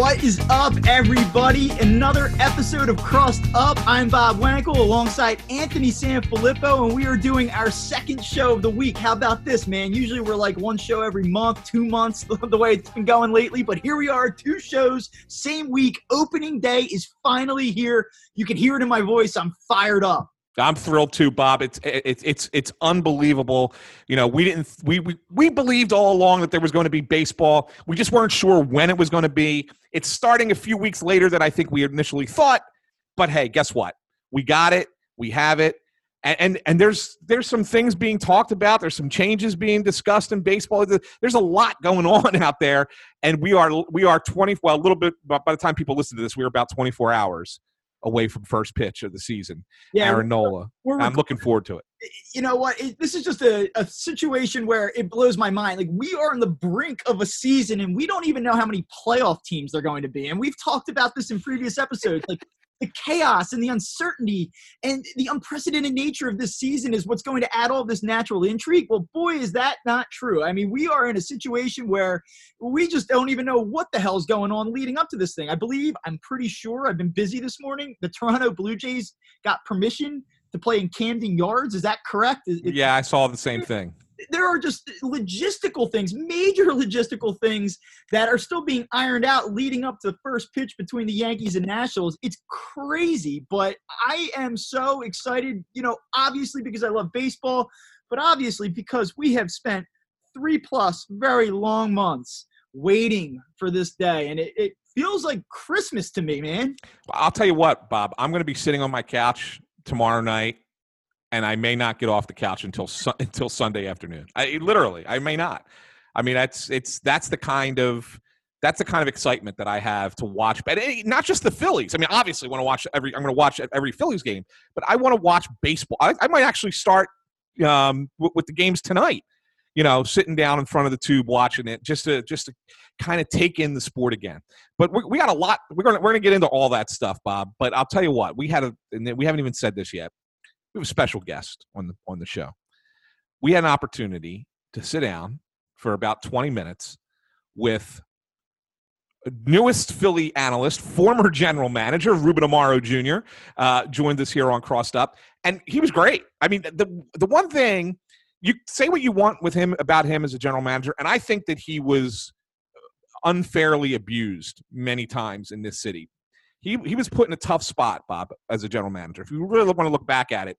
What is up, everybody? Another episode of Crossed Up. I'm Bob Wankel alongside Anthony Sanfilippo, and we are doing our second show of the week. How about this, man? Usually we're like one show every month, two months, the way it's been going lately, but here we are, two shows, same week. Opening day is finally here. You can hear it in my voice. I'm fired up. I'm thrilled too, Bob. It's it's it's it's unbelievable. You know, we didn't we, we we believed all along that there was going to be baseball. We just weren't sure when it was going to be. It's starting a few weeks later than I think we initially thought. But hey, guess what? We got it. We have it. And, and and there's there's some things being talked about. There's some changes being discussed in baseball. There's a lot going on out there, and we are we are 20. Well, a little bit. By the time people listen to this, we're about 24 hours away from first pitch of the season. Yeah, Aaron Nola. We're, I'm looking forward to it. You know what? It, this is just a, a situation where it blows my mind. Like we are on the brink of a season, and we don't even know how many playoff teams they're going to be. And we've talked about this in previous episodes. Like the chaos and the uncertainty and the unprecedented nature of this season is what's going to add all this natural intrigue. Well, boy, is that not true. I mean, we are in a situation where we just don't even know what the hell's going on leading up to this thing. I believe, I'm pretty sure, I've been busy this morning. The Toronto Blue Jays got permission to play in Camden Yards. Is that correct? Yeah, I saw the same thing there are just logistical things, major logistical things that are still being ironed out leading up to the first pitch between the Yankees and Nationals. It's crazy, but I am so excited, you know, obviously because I love baseball, but obviously because we have spent three plus very long months waiting for this day. And it, it feels like Christmas to me, man. I'll tell you what, Bob, I'm going to be sitting on my couch tomorrow night and I may not get off the couch until su- until Sunday afternoon. I literally, I may not. I mean, that's it's that's the kind of that's the kind of excitement that I have to watch. But not just the Phillies. I mean, obviously, I want to watch every. I'm going to watch every Phillies game, but I want to watch baseball. I, I might actually start um, with, with the games tonight. You know, sitting down in front of the tube watching it, just to just to kind of take in the sport again. But we, we got a lot. We're gonna we're gonna get into all that stuff, Bob. But I'll tell you what, we had a. we haven't even said this yet we have a special guest on the on the show. We had an opportunity to sit down for about 20 minutes with newest Philly analyst, former general manager Ruben Amaro Jr. Uh, joined us here on Crossed Up, and he was great. I mean, the the one thing you say what you want with him about him as a general manager, and I think that he was unfairly abused many times in this city he he was put in a tough spot, Bob, as a general manager. If you really want to look back at it,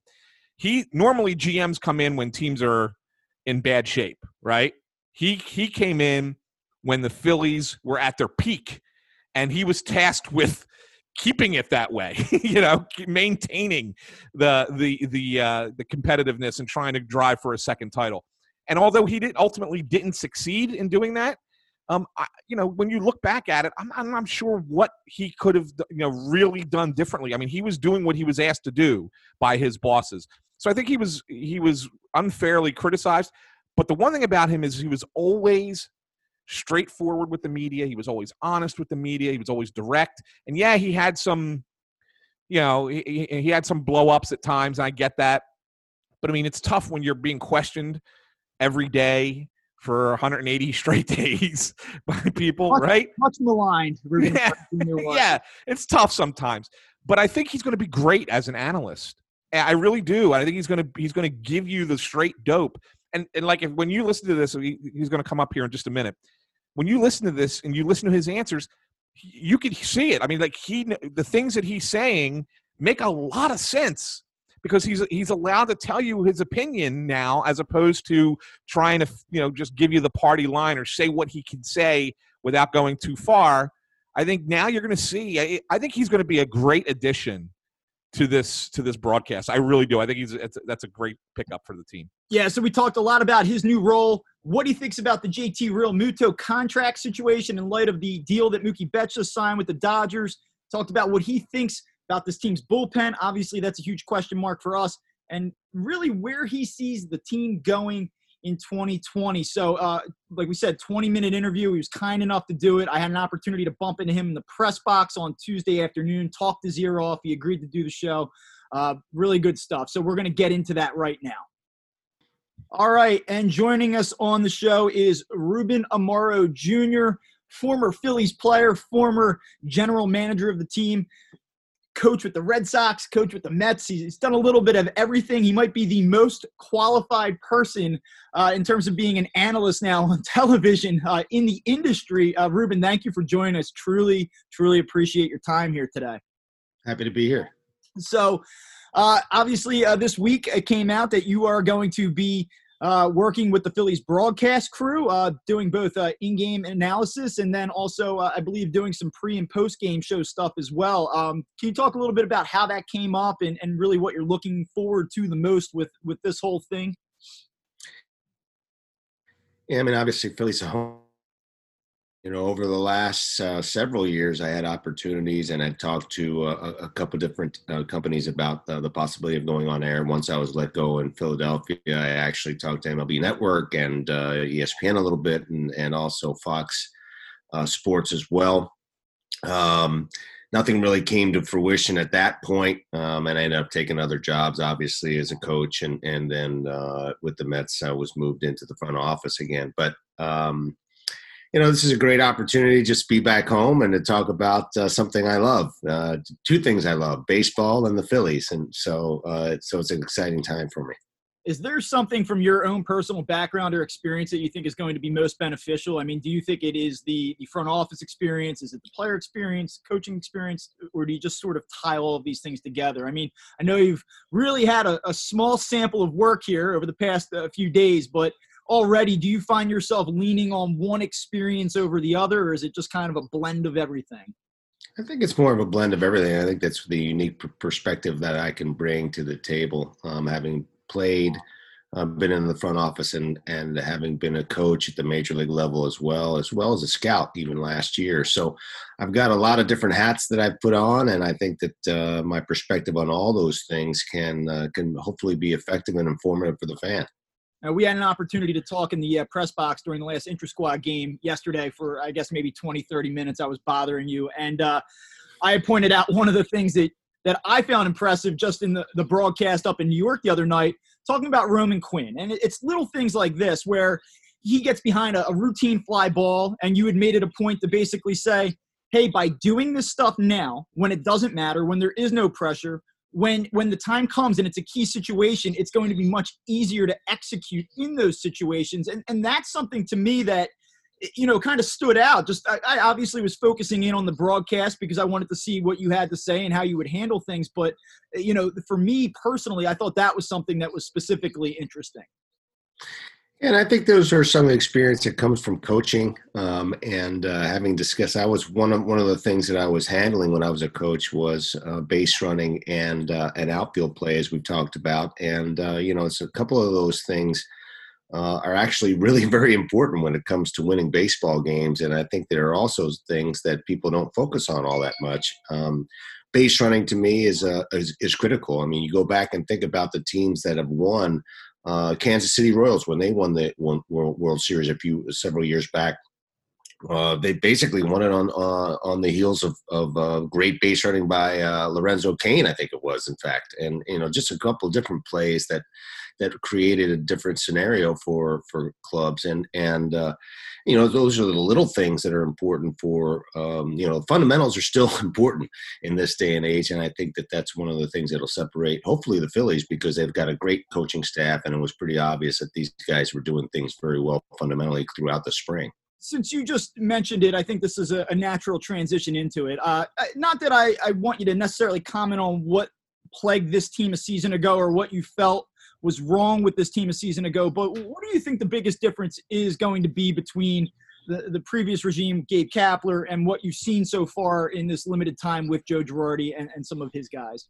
he normally GMs come in when teams are in bad shape, right? He he came in when the Phillies were at their peak, and he was tasked with keeping it that way. you know, maintaining the the the uh, the competitiveness and trying to drive for a second title. And although he did ultimately didn't succeed in doing that, um, I, you know, when you look back at it, I'm, I'm not sure what he could have, you know, really done differently. I mean, he was doing what he was asked to do by his bosses. So I think he was he was unfairly criticized. But the one thing about him is he was always straightforward with the media. He was always honest with the media. He was always direct. And yeah, he had some, you know, he, he had some blow ups at times. I get that. But I mean, it's tough when you're being questioned every day for 180 straight days by people, much, right? Much maligned. Yeah. yeah, it's tough sometimes, but I think he's going to be great as an analyst. I really do. I think he's going to he's going to give you the straight dope. And and like if, when you listen to this, he, he's going to come up here in just a minute. When you listen to this and you listen to his answers, you can see it. I mean, like he the things that he's saying make a lot of sense because he's he's allowed to tell you his opinion now as opposed to trying to you know just give you the party line or say what he can say without going too far. I think now you're going to see I, I, think he's going to be a great addition to this to this broadcast. I really do. I think he's that's a great pickup for the team. Yeah so we talked a lot about his new role what he thinks about the jt real realmuto contract situation in light of the deal that mookie betts just signed with the dodgers talked about what he thinks about this team's bullpen. Obviously, that's a huge question mark for us, and really where he sees the team going in 2020. So, uh, like we said, 20 minute interview. He was kind enough to do it. I had an opportunity to bump into him in the press box on Tuesday afternoon, talk his ear off. He agreed to do the show. Uh, really good stuff. So, we're going to get into that right now. All right. And joining us on the show is Ruben Amaro Jr., former Phillies player, former general manager of the team, coach with the Red Sox, coach with the Mets. He's done a little bit of everything. He might be the most qualified person uh, in terms of being an analyst now on television uh, in the industry. Uh, Ruben, thank you for joining us. Truly, truly appreciate your time here today. Happy to be here. So, uh, obviously, uh, this week it came out that you are going to be uh, working with the Phillies broadcast crew, uh, doing both uh, in-game analysis and then also, uh, I believe, doing some pre and post-game show stuff as well. Um, can you talk a little bit about how that came up and, and really what you're looking forward to the most with with this whole thing? Yeah, I mean, obviously, Philly's a home you know, over the last uh, several years, I had opportunities and I talked to a, a couple different uh, companies about the possibility of going on air. Once I was let go in Philadelphia, I actually talked to MLB Network and uh, ESPN a little bit, and and also Fox uh, Sports as well. Um, nothing really came to fruition at that point, um, and I ended up taking other jobs, obviously as a coach, and and then uh, with the Mets, I was moved into the front office again, but. Um, you know, this is a great opportunity just be back home and to talk about uh, something I love. Uh, two things I love: baseball and the Phillies, and so uh, so it's an exciting time for me. Is there something from your own personal background or experience that you think is going to be most beneficial? I mean, do you think it is the, the front office experience? Is it the player experience, coaching experience, or do you just sort of tie all of these things together? I mean, I know you've really had a, a small sample of work here over the past uh, few days, but already, do you find yourself leaning on one experience over the other, or is it just kind of a blend of everything? I think it's more of a blend of everything. I think that's the unique perspective that I can bring to the table, um, having played, uh, been in the front office, and and having been a coach at the major league level as well, as well as a scout even last year. So I've got a lot of different hats that I've put on, and I think that uh, my perspective on all those things can uh, can hopefully be effective and informative for the fan. Uh, we had an opportunity to talk in the uh, press box during the last intra squad game yesterday for, I guess, maybe 20, 30 minutes. I was bothering you. And uh, I pointed out one of the things that, that I found impressive just in the, the broadcast up in New York the other night, talking about Roman Quinn. And it's little things like this where he gets behind a, a routine fly ball, and you had made it a point to basically say, hey, by doing this stuff now, when it doesn't matter, when there is no pressure, when when the time comes and it's a key situation it's going to be much easier to execute in those situations. And and that's something to me that you know kind of stood out. Just I, I, obviously was focusing in on the broadcast because i wanted to see what you had to say and how you would handle things. But you know for me personally i thought that was something that was specifically interesting and I think those are some experience that comes from coaching um, and uh, having discussed. I was one of one of the things that I was handling when I was a coach was uh, base running and uh, and outfield play, as we've talked about. And uh, you know, it's a couple of those things uh, are actually really very important when it comes to winning baseball games. And I think there are also things that people don't focus on all that much. Um, base running to me is, uh, is is critical. I mean, you go back and think about the teams that have won uh, Kansas City Royals when they won the World, World Series a few several years back. Uh, they basically won it on uh, on the heels of, of uh, great base running by uh, Lorenzo Cain, I think it was, in fact, and you know just a couple different plays that that created a different scenario for for clubs, and and uh, you know those are the little things that are important for um, you know fundamentals are still important in this day and age and i think that that's one of the things that'll separate hopefully the phillies because they've got a great coaching staff and it was pretty obvious that these guys were doing things very well fundamentally throughout the spring since you just mentioned it, I think this is a, a natural transition into it. Uh, not that I, I want you to necessarily comment on what plagued this team a season ago or what you felt was wrong with this team a season ago. But what do you think the biggest difference is going to be between the, the previous regime, Gabe Kapler, and what you've seen so far in this limited time with Joe Girardi and, and some of his guys?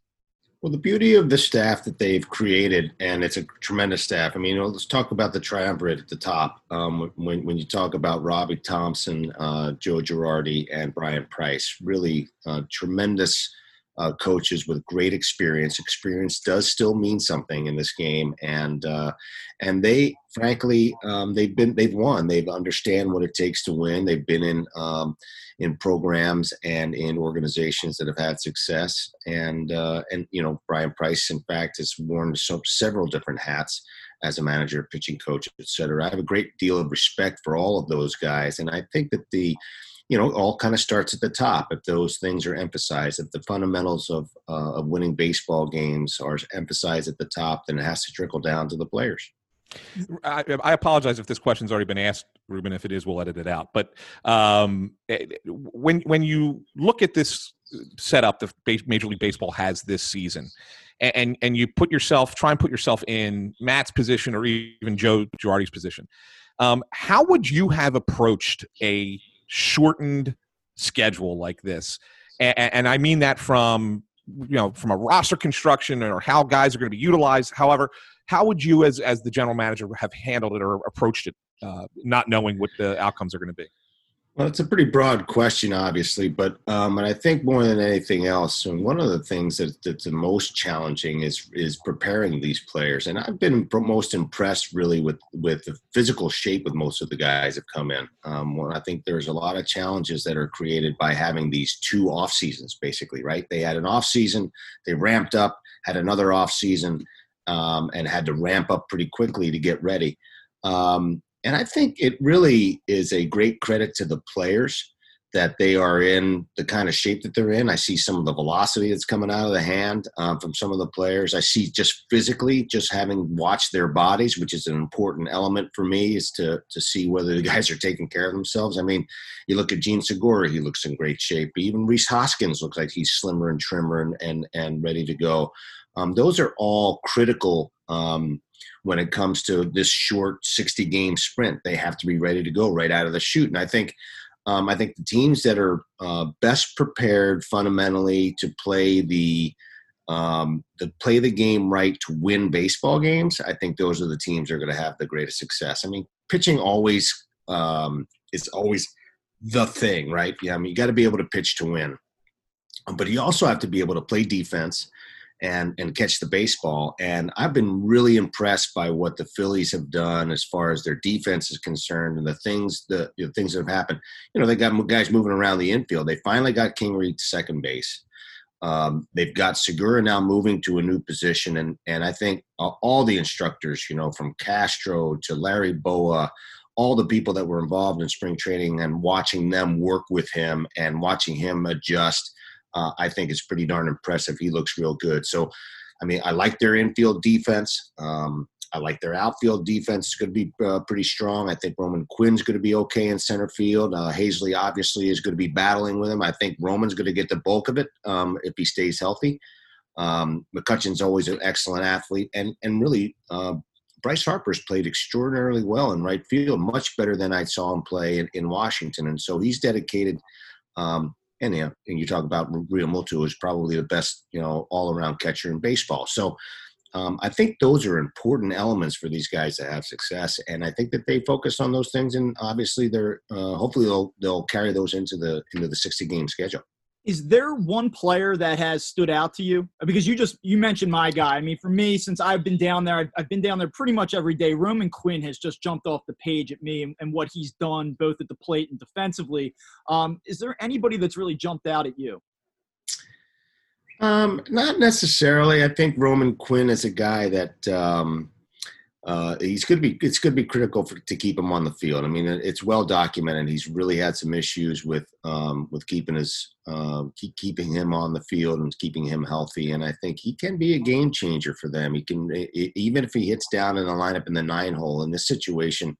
Well, the beauty of the staff that they've created, and it's a tremendous staff. I mean, let's talk about the triumvirate at the top. Um, when, when you talk about Robbie Thomson, uh, Joe Girardi, and Bryan Price, really uh, tremendous uh, coaches with great experience. Experience does still mean something in this game, and uh, and they, frankly, um, they've been they've won. They've understand what it takes to win. They've been in um, in programs and in organizations that have had success. And uh, and you know, Bryan Price, in fact, has worn so, several different hats as a manager, pitching coach, et cetera. I have a great deal of respect for all of those guys, and I think that the you know, all kind of starts at the top. If those things are emphasized, if the fundamentals of uh, of winning baseball games are emphasized at the top, then it has to trickle down to the players. I, I, apologize if this question's already been asked, Ruben. If it is, we'll edit it out. But um, eh, when when you look at this setup that Major League Baseball has this season, and and you put yourself, try and put yourself in Matt's position or even Joe Girardi's position, um, how would you have approached a shortened schedule like this? And, and I mean that from you know from a roster construction or how guys are going to be utilized. However, how would you, as as the general manager, have handled it or approached it, uh, not knowing what the outcomes are going to be? Well, it's a pretty broad question, obviously, but um, and I think more than anything else, and one of the things that, that's the most challenging is is preparing these players. And I've been most impressed, really, with with the physical shape with most of the guys that come in. Um, I think there's a lot of challenges that are created by having these two off seasons, basically, right? They had an off season, they ramped up, had another off season, um, and had to ramp up pretty quickly to get ready. Um, and I think it really is a great credit to the players that they are in the kind of shape that they're in. I see some of the velocity that's coming out of the hand um, from some of the players. I see just physically, just having watched their bodies, which is an important element for me, is to to see whether the guys are taking care of themselves. I mean, you look at Jean Segura; he looks in great shape. Even Rhys Hoskins looks like he's slimmer and trimmer and and, and ready to go. Um, those are all critical um, when it comes to this short 60 game sprint. They have to be ready to go right out of the chute. And I think um, I think the teams that are uh, best prepared fundamentally to play the um, to play the game right to win baseball games, I think those are the teams that are going to have the greatest success. I mean, pitching always um, is always the thing, right? Yeah, I mean, you got to be able to pitch to win, but you also have to be able to play defense and and catch the baseball. And I've been really impressed by what the Phillies have done as far as their defense is concerned and the things the, the things that have happened. You know, they got guys moving around the infield. They finally got Kingery to second base. Um, they've got Segura now moving to a new position, and and I think all the instructors, you know, from Castro to Larry Bowa, all the people that were involved in spring training and watching them work with him and watching him adjust uh, I think is pretty darn impressive. He looks real good. So, I mean, I like their infield defense. Um, I like their outfield defense. It's going to be uh, pretty strong. I think Roman Quinn's going to be okay in center field. Uh, Haseley obviously is going to be battling with him. I think Roman's going to get the bulk of it um, if he stays healthy. Um, McCutchen's always an excellent athlete, and and really uh, Bryce Harper's played extraordinarily well in right field, much better than I saw him play in, in Washington, and so he's dedicated. Um, and, you and you talk about Realmuto is probably the best, you know, all around catcher in baseball. So um, I think those are important elements for these guys to have success, and I think that they focus on those things, and obviously they're uh, hopefully they'll they'll carry those into the into the sixty game schedule is there one player that has stood out to you? Because you just you mentioned my guy. I mean for me since i've been down there i've, I've been down there pretty much every day. Roman quinn has just jumped off the page at me and, and what he's done both at the plate and defensively. Um, is there anybody that's really jumped out at you? Um, not necessarily. I think roman quinn is a guy that um, uh, he's going to be it's going to be critical for, to keep him on the field. I mean, it's well documented. He's really had some issues with um, with keeping his uh, keep, keeping him on the field and keeping him healthy. And I think he can be a game changer for them. He can even if he hits down in the lineup in the nine hole in this situation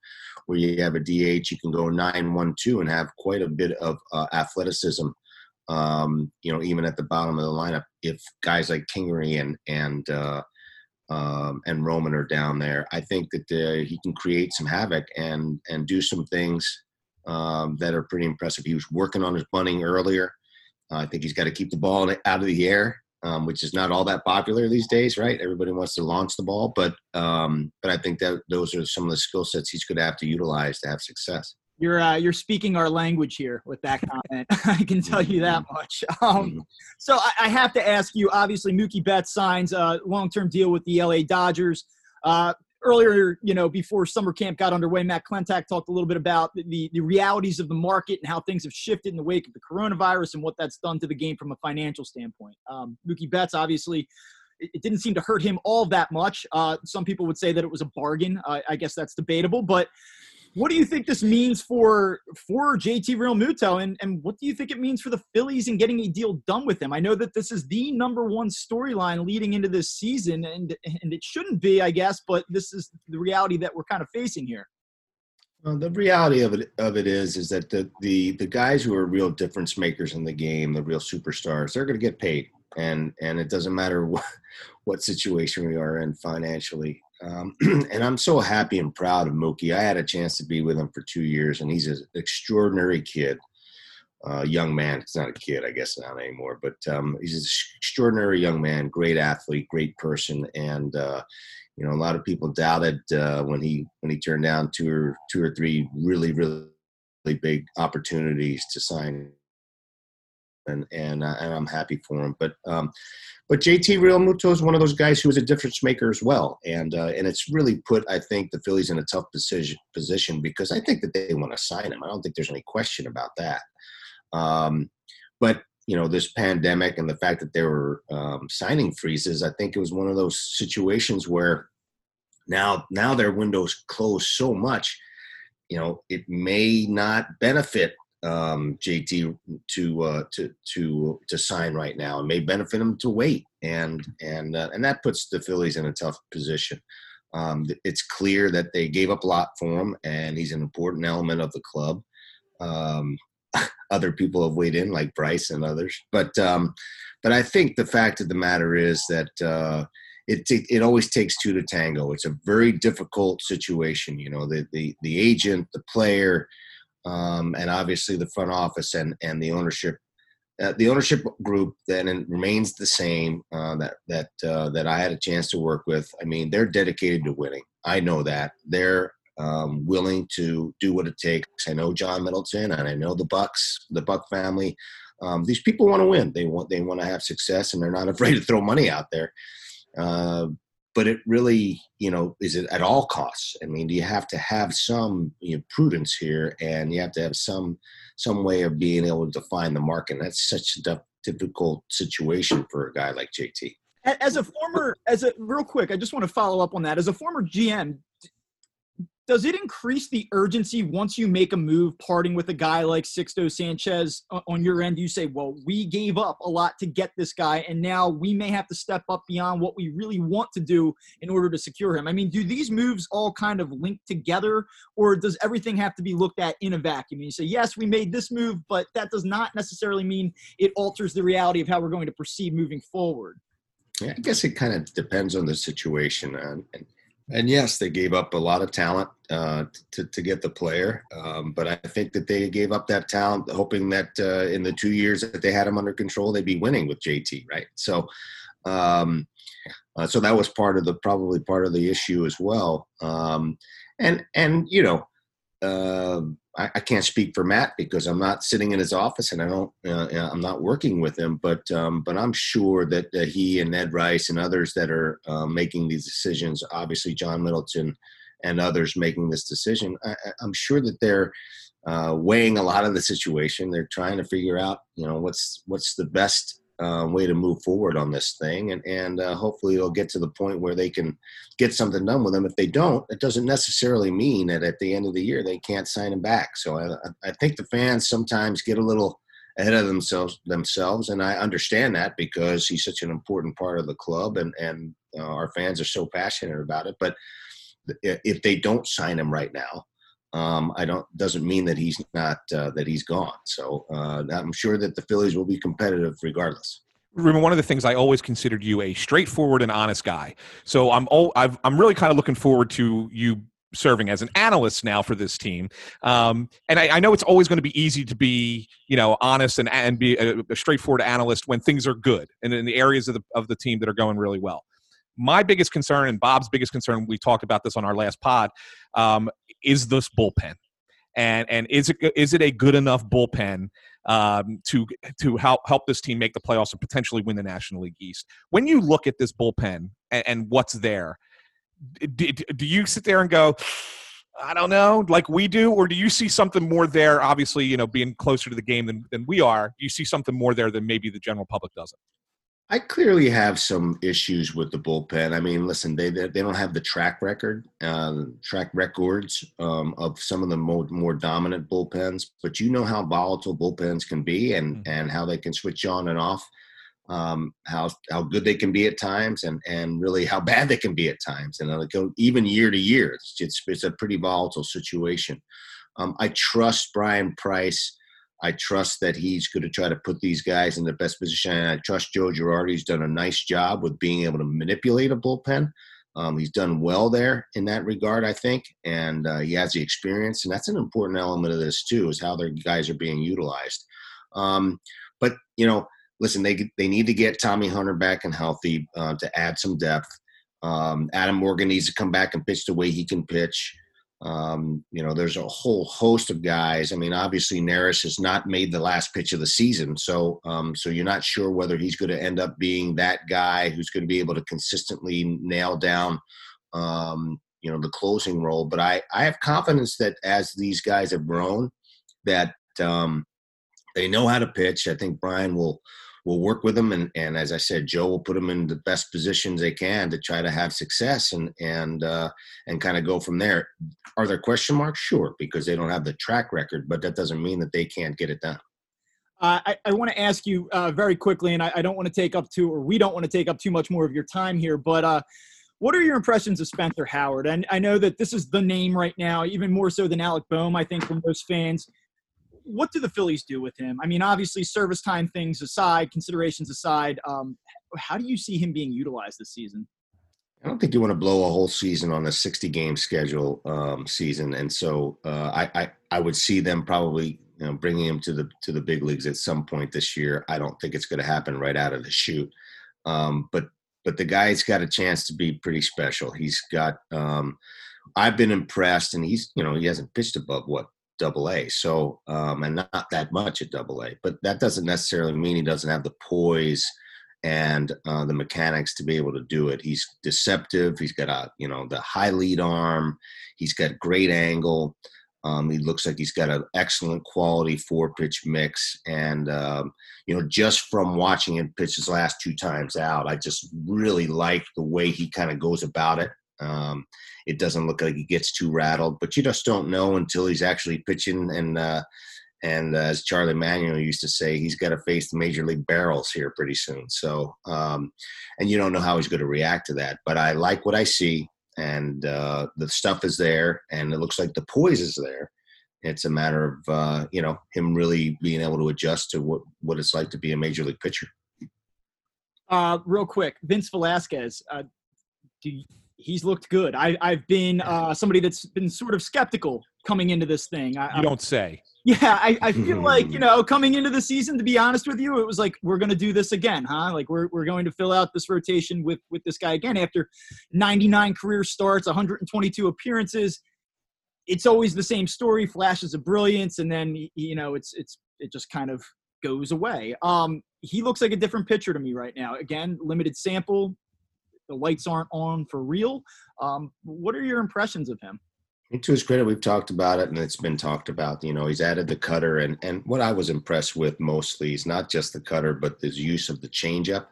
where you have a DH, you can go nine one two and have quite a bit of uh, athleticism. Um, you know, even at the bottom of the lineup, if guys like Kingery and and uh, um, and Roman are down there, I think that uh, he can create some havoc and and do some things um, that are pretty impressive. He was working on his bunting earlier. Uh, I think he's got to keep the ball out of the air, um, which is not all that popular these days, right? Everybody wants to launch the ball, but um, but I think that those are some of the skill sets he's going to have to utilize to have success. You're uh, you're speaking our language here with that comment. I can tell you that mm-hmm. much. Um, mm-hmm. so I, I, have to ask you. Obviously, Mookie Betts signs a long-term deal with the LA Dodgers. Uh, earlier, you know, before summer camp got underway, Matt Klentak talked a little bit about the, the realities of the market and how things have shifted in the wake of the coronavirus and what that's done to the game from a financial standpoint. Um, Mookie Betts, obviously, it, it, didn't seem to hurt him all that much. Uh, some people would say that it was a bargain. Uh, I guess that's debatable, but what do you think this means for for JT Realmuto and and what do you think it means for the Phillies in getting a deal done with him? I know that this is the number one storyline leading into this season and and it shouldn't be, I guess, but this is the reality that we're kind of facing here. Well, the reality of it of it is is that the the the guys who are real difference makers in the game, the real superstars, they're going to get paid, and and it doesn't matter what what situation we are in financially. Um, and I'm so happy and proud of Mookie. I had a chance to be with him for two years, and he's an extraordinary kid, uh, young man. He's not a kid, I guess, not anymore, but um, he's an extraordinary young man, great athlete, great person, and uh, you know, a lot of people doubted uh, when he when he turned down two or two or three really really, really big opportunities to sign, and and uh, and I'm happy for him. But um, but JT Realmuto is one of those guys who is a difference maker as well, and uh, and it's really put I think the Phillies in a tough position position because I think that they want to sign him. I don't think there's any question about that. Um, but you know this pandemic and the fact that there were um, signing freezes i think it was one of those situations where now now their windows closed so much you know it may not benefit um, jt to uh, to to to sign right now it may benefit him to wait and and uh, and that puts the phillies in a tough position um, it's clear that they gave up a lot for him and he's an important element of the club um, other people have weighed in, like Bryce and others. But um, but I think the fact of the matter is that uh, it it always takes two to tango. It's a very difficult situation. You know, the the the agent, the player, um, and obviously the front office and and the ownership. Uh, the ownership group then remains the same uh, that that uh, that I had a chance to work with. I mean, they're dedicated to winning. I know that they're um, willing to do what it takes. I know John Middleton and I know the Bucks, the Buck family. Um, these people want to win. They want they want to have success, and they're not afraid to throw money out there. Uh, but it really, you know, is it at all costs? I mean, do you have to have some you know, prudence here, and you have to have some some way of being able to define the market. And that's such a difficult situation for a guy like JT. As a former, as a real quick, I just want to follow up on that. As a former GM, does it increase the urgency once you make a move parting with a guy like Sixto Sanchez on your end? You say, well, we gave up a lot to get this guy, and now we may have to step up beyond what we really want to do in order to secure him. I mean, do these moves all kind of link together, or does everything have to be looked at in a vacuum? And you say, yes, we made this move, but that does not necessarily mean it alters the reality of how we're going to proceed moving forward. Yeah, I guess it kind of depends on the situation. and yes, they gave up a lot of talent uh, to, to get the player. Um, but I think that they gave up that talent, hoping that uh, in the two years that they had him under control, they'd be winning with JT, right? So, um, uh, so that was part of the probably part of the issue as well. Um, and and you know, um, I, I, can't speak for Matt because I'm not sitting in his office and I don't, uh, uh, I'm not working with him. But um, but I'm sure that, that he and Ned Rice and others that are uh, making these decisions, obviously John Middleton and others making this decision, I, am sure that they're uh, weighing a lot of the situation. They're trying to figure out, you know, what's what's the best uh, way to move forward on this thing, and and uh, hopefully it'll get to the point where they can get something done with them. If they don't, it doesn't necessarily mean that at the end of the year they can't sign him back. So I, I think the fans sometimes get a little ahead of themselves themselves, and I understand that because he's such an important part of the club, and and uh, our fans are so passionate about it. But if they don't sign him right now, um, I don't doesn't mean that he's not uh, that he's gone. So uh, I'm sure that the Phillies will be competitive regardless. Remember, one of the things I always considered you a straightforward and honest guy. So I'm oh, i am really kind of looking forward to you serving as an analyst now for this team. Um, and I, I, know it's always going to be easy to be, you know, honest and, and be a, a straightforward analyst when things are good and in the areas of the, of the team that are going really well my biggest concern and Bob's biggest concern, we talked about this on our last pod, um, is this bullpen. And and is it is it a good enough bullpen um, to to help help this team make the playoffs and potentially win the National League East? When you look at this bullpen and, and what's there, do, do you sit there and go, I don't know, like we do, or do you see something more there? Obviously, you know, being closer to the game than, than we are, do you see something more there than maybe the general public doesn't? I clearly have some issues with the bullpen. I mean, listen, they they, they don't have the track record, uh, track records um, of some of the more, more dominant bullpens. But you know how volatile bullpens can be, and mm-hmm. and how they can switch on and off, um, how how good they can be at times, and and really how bad they can be at times, and even year to year. It's it's, it's a pretty volatile situation. Um, I trust Bryan Price I trust that he's going to try to put these guys in the best position. And I trust Joe Girardi's done a nice job with being able to manipulate a bullpen. Um, he's done well there in that regard, I think, and uh, he has the experience, and that's an important element of this too, is how their guys are being utilized. Um, but you know, listen, they they need to get Tommy Hunter back and healthy uh, to add some depth. Um, Adam Morgan needs to come back and pitch the way he can pitch. Um, you know, there's a whole host of guys. I mean, obviously, Neris has not made the last pitch of the season, so um, so you're not sure whether he's going to end up being that guy who's going to be able to consistently nail down, um, you know, the closing role. But I I have confidence that as these guys have grown, that um, they know how to pitch. I think Brian will we'll work with them and, and as i said joe will put them in the best positions they can to try to have success and and uh, and kind of go from there. Are there question marks? Sure because they don't have the track record but that doesn't mean that they can't get it done. Uh, I, I want to ask you uh, very quickly, and I, I don't want to take up too, or we don't want to take up too much more of your time here, but uh, what are your impressions of Spencer Howard? And I know that this is the name right now, even more so than Alec Bohm, I think, from most fans what do the Phillies do with him? I mean, obviously, service time things aside, considerations aside, um, how do you see him being utilized this season? I don't think you want to blow a whole season on a 60 game schedule um, season, and so uh, I, I, I would see them probably you know bringing him to the to the big leagues at some point this year. I don't think it's going to happen right out of the chute, um, but but the guy's got a chance to be pretty special. He's got um, I've been impressed, and he's you know he hasn't pitched above what double A. So, um, and not that much at double A, but that doesn't necessarily mean he doesn't have the poise and uh, the mechanics to be able to do it. He's deceptive. He's got a, you know, the high lead arm. He's got great angle. Um, he looks like he's got an excellent quality four pitch mix. And, um, you know, just from watching him pitch his last two times out, I just really like the way he kind of goes about it. Um, it doesn't look like he gets too rattled, but you just don't know until he's actually pitching. And uh, and uh, as Charlie Manuel used to say, he's got to face the major league barrels here pretty soon. So, um, and you don't know how he's going to react to that. But I like what I see, and uh, the stuff is there, and it looks like the poise is there. It's a matter of uh, you know him really being able to adjust to what what it's like to be a major league pitcher. Uh, real quick, Vince Velasquez. Uh, do he's looked good. I, I've been uh, somebody that's been sort of skeptical coming into this thing. I, you don't say. Yeah, I, I feel like you know coming into the season. To be honest with you, it was like we're going to do this again, huh? Like we're we're going to fill out this rotation with with this guy again after 99 career starts, 122 appearances. It's always the same story, flashes of brilliance, and then you know it's it's it just kind of goes away. Um, he looks like a different pitcher to me right now. Again, limited sample, the lights aren't on for real. Um, what are your impressions of him? To his credit, we've talked about it, and it's been talked about. You know, he's added the cutter, and and what I was impressed with mostly is not just the cutter, but his use of the changeup.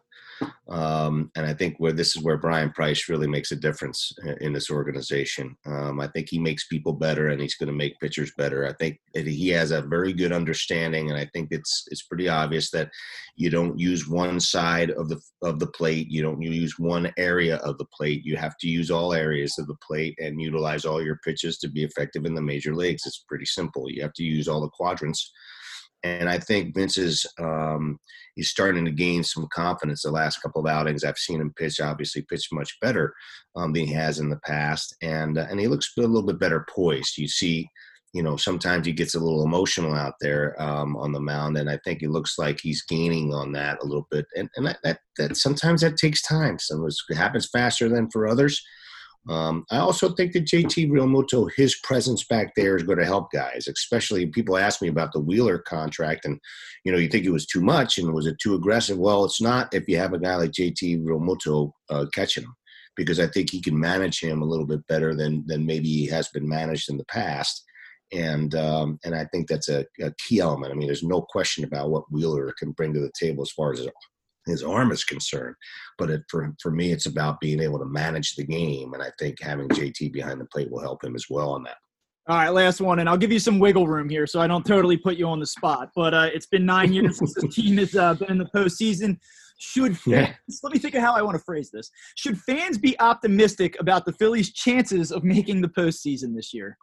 Um, and I think where this is where Bryan Price really makes a difference in this organization. Um, I think he makes people better, and he's going to make pitchers better. I think he has a very good understanding, and I think it's it's pretty obvious that you don't use one side of the of the plate, you don't use one area of the plate. You have to use all areas of the plate and utilize all your pitches to be effective in the major leagues. It's pretty simple. You have to use all the quadrants and I think Vince is um, he's starting to gain some confidence. The last couple of outings, I've seen him pitch, obviously pitch much better um, than he has in the past, and uh, and he looks a little bit better poised. You see, you know, sometimes he gets a little emotional out there um, on the mound, and I think it looks like he's gaining on that a little bit. And and that that, that sometimes that takes time. Some it happens faster than for others. Um, I also think that JT Realmuto, his presence back there is going to help guys, especially people ask me about the Wheeler contract and, you know, you think it was too much and was it too aggressive? Well, it's not if you have a guy like JT Realmuto uh, catching him because I think he can manage him a little bit better than, than maybe he has been managed in the past. And um, and I think that's a, a key element. I mean, there's no question about what Wheeler can bring to the table as far as his arm is concerned. But it, for for me, it's about being able to manage the game, and I think having JT behind the plate will help him as well on that. All right, last one, and I'll give you some wiggle room here, so I don't totally put you on the spot. But uh, it's been nine years since the team has uh, been in the postseason. Should fans, yeah. let me think of how I want to phrase this. Should fans be optimistic about the Phillies' chances of making the postseason this year?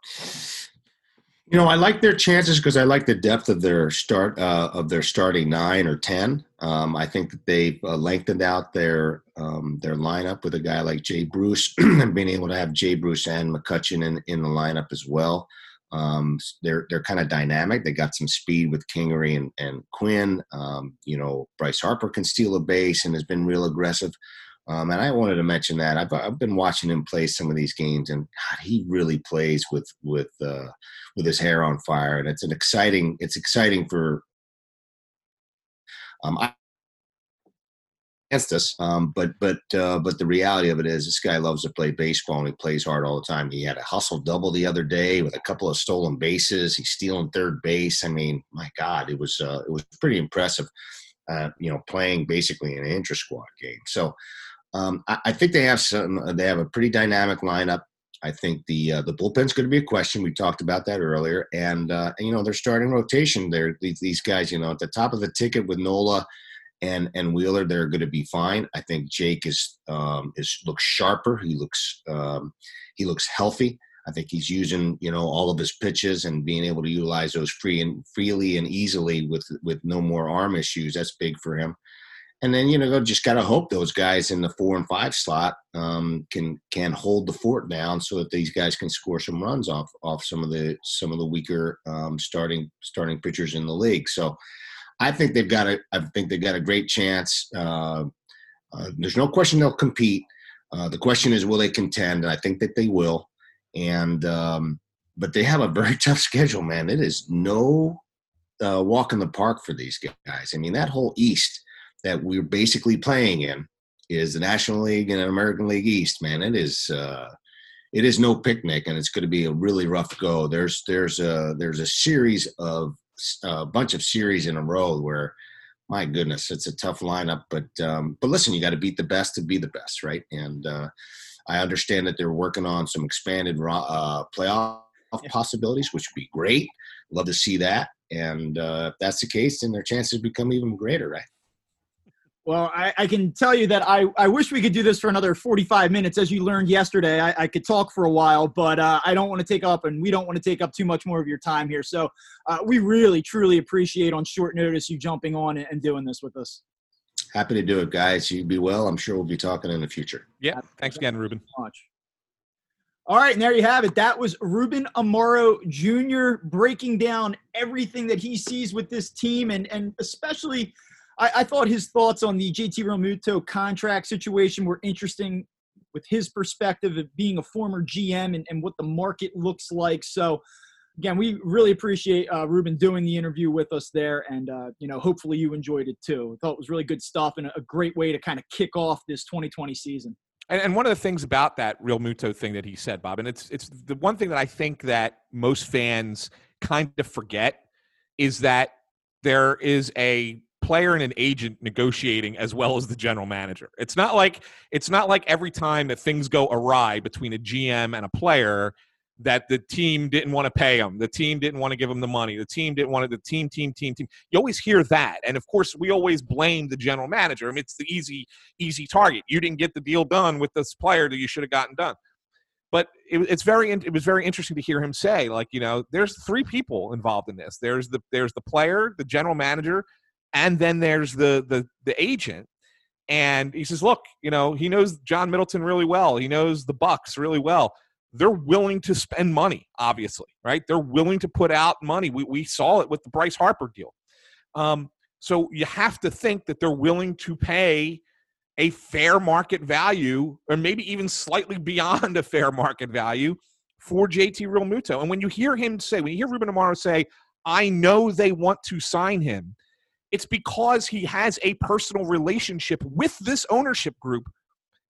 You know, I like their chances because I like the depth of their start uh, of their starting nine or ten. Um, I think that they've uh, lengthened out their um, their lineup with a guy like Jay Bruce and being able to have Jay Bruce and McCutchen in, in the lineup as well. Um, they're they're kind of dynamic. They got some speed with Kingery and, and Quinn. Um, you know, Bryce Harper can steal a base and has been real aggressive. Um, and I wanted to mention that I've, I've been watching him play some of these games, and God, he really plays with with uh, with his hair on fire, and it's an exciting. It's exciting for. Um, I, against us, um, but but uh, but the reality of it is, this guy loves to play baseball, and he plays hard all the time. He had a hustle double the other day with a couple of stolen bases. He's stealing third base. I mean, my God, it was uh, it was pretty impressive. Uh, you know, playing basically an intra squad game. So um, I, I, think they have some. They have a pretty dynamic lineup. I think the uh, the bullpen's going to be a question. We talked about that earlier, and, uh, and you know they're starting rotation. They're these, these guys. You know, at the top of the ticket with Nola and and Wheeler, they're going to be fine. I think Jake is um, is looks sharper. He looks um, he looks healthy. I think he's using you know all of his pitches and being able to utilize those free and freely and easily with with no more arm issues. That's big for him and then you know just got to hope those guys in the four and five slot um, can can hold the fort down so that these guys can score some runs off off some of the some of the weaker um, starting starting pitchers in the league. So I think they've got a I think they've got a great chance. Uh, uh, there's no question they'll compete. Uh, the question is, will they contend? And I think that they will. And um, but they have a very tough schedule, man. It is no uh, walk in the park for these guys. I mean, that whole East that we're basically playing in is the National League and American League East. Man, it is uh, it is no picnic, and it's going to be a really rough go. There's there's a there's a series of a bunch of series in a row where, my goodness, it's a tough lineup. But um, but listen, you got to beat the best to be the best, right? And uh, I understand that they're working on some expanded uh, playoff possibilities, which would be great. Love to see that. And uh, if that's the case, then their chances become even greater, right? Well, I, I, can tell you that I, I wish we could do this for another 45 minutes. As you learned yesterday, I, I could talk for a while, but uh, I don't want to take up, and we don't want to take up too much more of your time here. So uh, we really, truly appreciate on short notice you jumping on and doing this with us. Happy to do it, guys. You be well. I'm sure we'll be talking in the future. Yeah. Thanks again, Ruben. Much. All right, and there you have it. That was Ruben Amaro Jr. breaking down everything that he sees with this team, and and especially – I, I thought his thoughts on the JT Realmuto contract situation were interesting with his perspective of being a former GM and, and what the market looks like. So, again, we really appreciate uh, Ruben doing the interview with us there, and uh, you know, hopefully you enjoyed it too. I thought it was really good stuff and a great way to kind of kick off this 2020 season. And, and one of the things about that Realmuto thing that he said, Bob, and it's it's the one thing that I think that most fans kind of forget is that there is a player and an agent negotiating as well as the general manager. It's not like it's not like every time that things go awry between a GM and a player that the team didn't want to pay him, the team didn't want to give him the money, the team didn't want to, the team, team, team, team. You always hear that, and of course, we always blame the general manager. I mean, it's the easy, easy target. You didn't get the deal done with this player that you should have gotten done. But it, it's very, it was very interesting to hear him say, like, you know, there's three people involved in this. There's the, there's the player, the general manager, and then there's the the the agent and he says look you know he knows john middleton really well. He knows the bucks really well. They're willing to spend money obviously right? They're willing to put out money. We, we saw it with the bryce harper deal. Um, so you have to think that they're willing to pay a fair market value or maybe even slightly beyond a fair market value for jt realmuto. And when you hear him say when you hear ruben amaro say i know they want to sign him it's because he has a personal relationship with this ownership group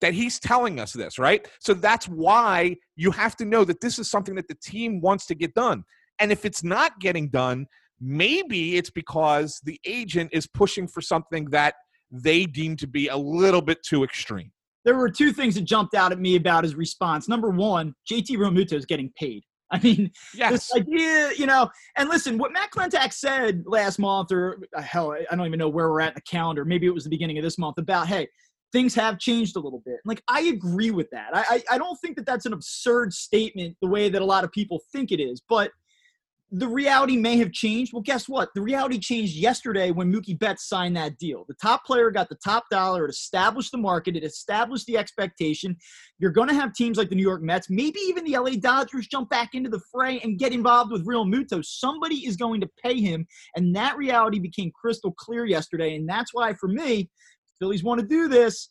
that he's telling us this, right? So that's why you have to know that this is something that the team wants to get done. And if it's not getting done, maybe it's because the agent is pushing for something that they deem to be a little bit too extreme. There were two things that jumped out at me about his response. Number one, JT Realmuto is getting paid. I mean, yes. this idea, you know, and listen, what Matt Klentak said last month, or uh, hell, I don't even know where we're at in the calendar. Maybe it was the beginning of this month about, hey, things have changed a little bit. Like, I agree with that. I, I, I don't think that that's an absurd statement the way that a lot of people think it is, but – the reality may have changed. Well, guess what? The reality changed yesterday when Mookie Betts signed that deal. The top player got the top dollar. It established the market. It established the expectation. You're going to have teams like the New York Mets, maybe even the LA Dodgers jump back into the fray and get involved with Realmuto. Somebody is going to pay him. And that reality became crystal clear yesterday. And that's why, for me, Phillies want to do this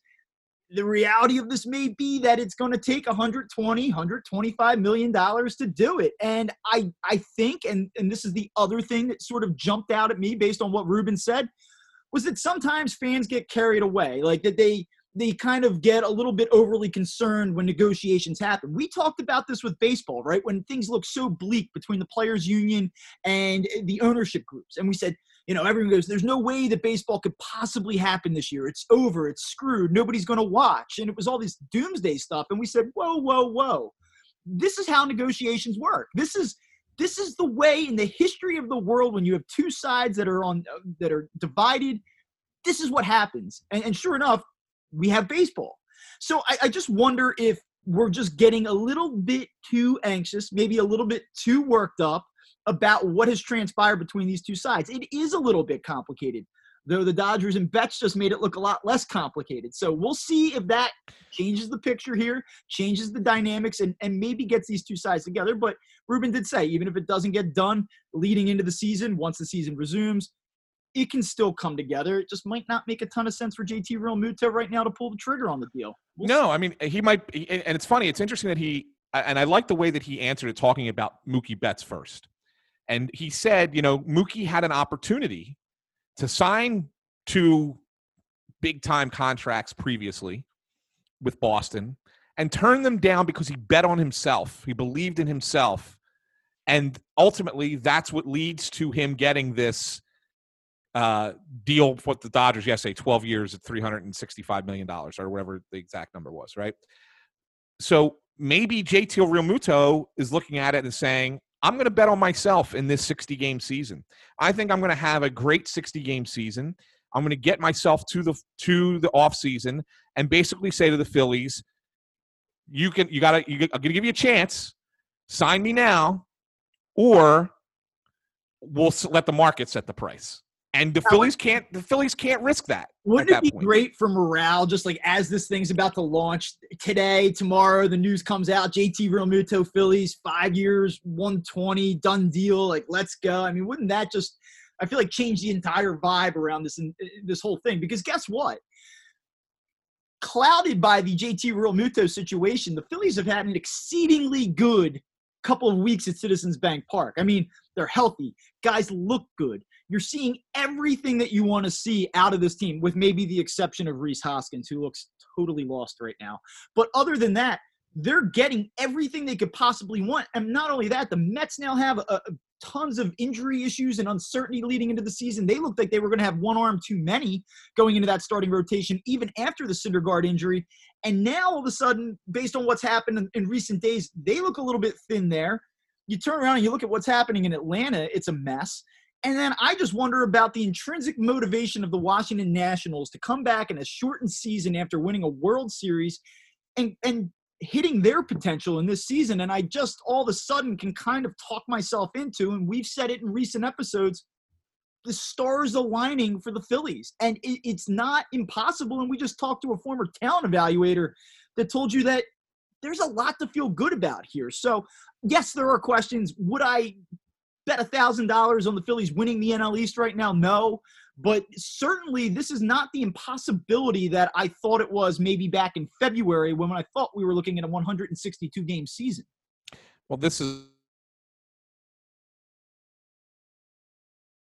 the reality of this may be that it's going to take 120 125 million dollars to do it and i i think and and this is the other thing that sort of jumped out at me based on what ruben said was that sometimes fans get carried away like that they they kind of get a little bit overly concerned when negotiations happen. We talked about this with baseball, right? When things look so bleak between the players union and the ownership groups. And we said, you know, everyone goes, there's no way that baseball could possibly happen this year. It's over. It's screwed. Nobody's going to watch. And it was all this doomsday stuff. And we said, whoa, whoa, whoa. This is how negotiations work. This is this is the way in the history of the world when you have two sides that are on that are divided. This is what happens. And, and sure enough, we have baseball. So I, I just wonder if we're just getting a little bit too anxious, maybe a little bit too worked up about what has transpired between these two sides. It is a little bit complicated, though the Dodgers and Betts just made it look a lot less complicated. So we'll see if that changes the picture here, changes the dynamics, and, and maybe gets these two sides together. But Ruben did say, even if it doesn't get done leading into the season, once the season resumes, it can still come together. It just might not make a ton of sense for JT Real Realmuto right now to pull the trigger on the deal. We'll no, see. I mean he might, and it's funny. It's interesting that he, and I like the way that he answered it, talking about Mookie Betts first. And he said, you know, Mookie had an opportunity to sign two big time contracts previously with Boston and turn them down because he bet on himself. He believed in himself. And ultimately, that's what leads to him getting this uh, deal with the Dodgers yesterday 12 years at $365 million or whatever the exact number was, right? So maybe JT Realmuto is looking at it and saying, I'm going to bet on myself in this 60 game season. I think I'm going to have a great 60 game season. I'm going to get myself to the to the off season and basically say to the Phillies, you can you got to I'm going to give you a chance. Sign me now, or we'll let the market set the price. And the Phillies can't the Phillies can't risk that. Wouldn't it be point. great for morale, just like as this thing's about to launch today, tomorrow, the news comes out, JT Realmuto Phillies, five years, 120, done deal, like let's go. I mean, wouldn't that just I feel like change the entire vibe around this and uh, this whole thing? Because guess what? Clouded by the JT Realmuto situation, the Phillies have had an exceedingly good couple of weeks at Citizens Bank Park. I mean, they're healthy. Guys look good. You're seeing everything that you want to see out of this team, with maybe the exception of Rhys Hoskins, who looks totally lost right now. But other than that, they're getting everything they could possibly want. And not only that, the Mets now have a, a tons of injury issues and uncertainty leading into the season. They looked like they were going to have one arm too many going into that starting rotation, even after the Syndergaard injury. And now all of a sudden, based on what's happened in, in recent days, they look a little bit thin there. You turn around and you look at what's happening in Atlanta, it's a mess. And then I just wonder about the intrinsic motivation of the Washington Nationals to come back in a shortened season after winning a World Series and, and hitting their potential in this season. And I just all of a sudden can kind of talk myself into, and we've said it in recent episodes, the stars aligning for the Phillies. And it, it's not impossible. And we just talked to a former talent evaluator that told you that there's a lot to feel good about here. So, yes, there are questions. Would I bet a thousand dollars on the Phillies winning the NL East right now? No. But certainly, this is not the impossibility that I thought it was maybe back in February when I thought we were looking at a 162 game season. Well, this is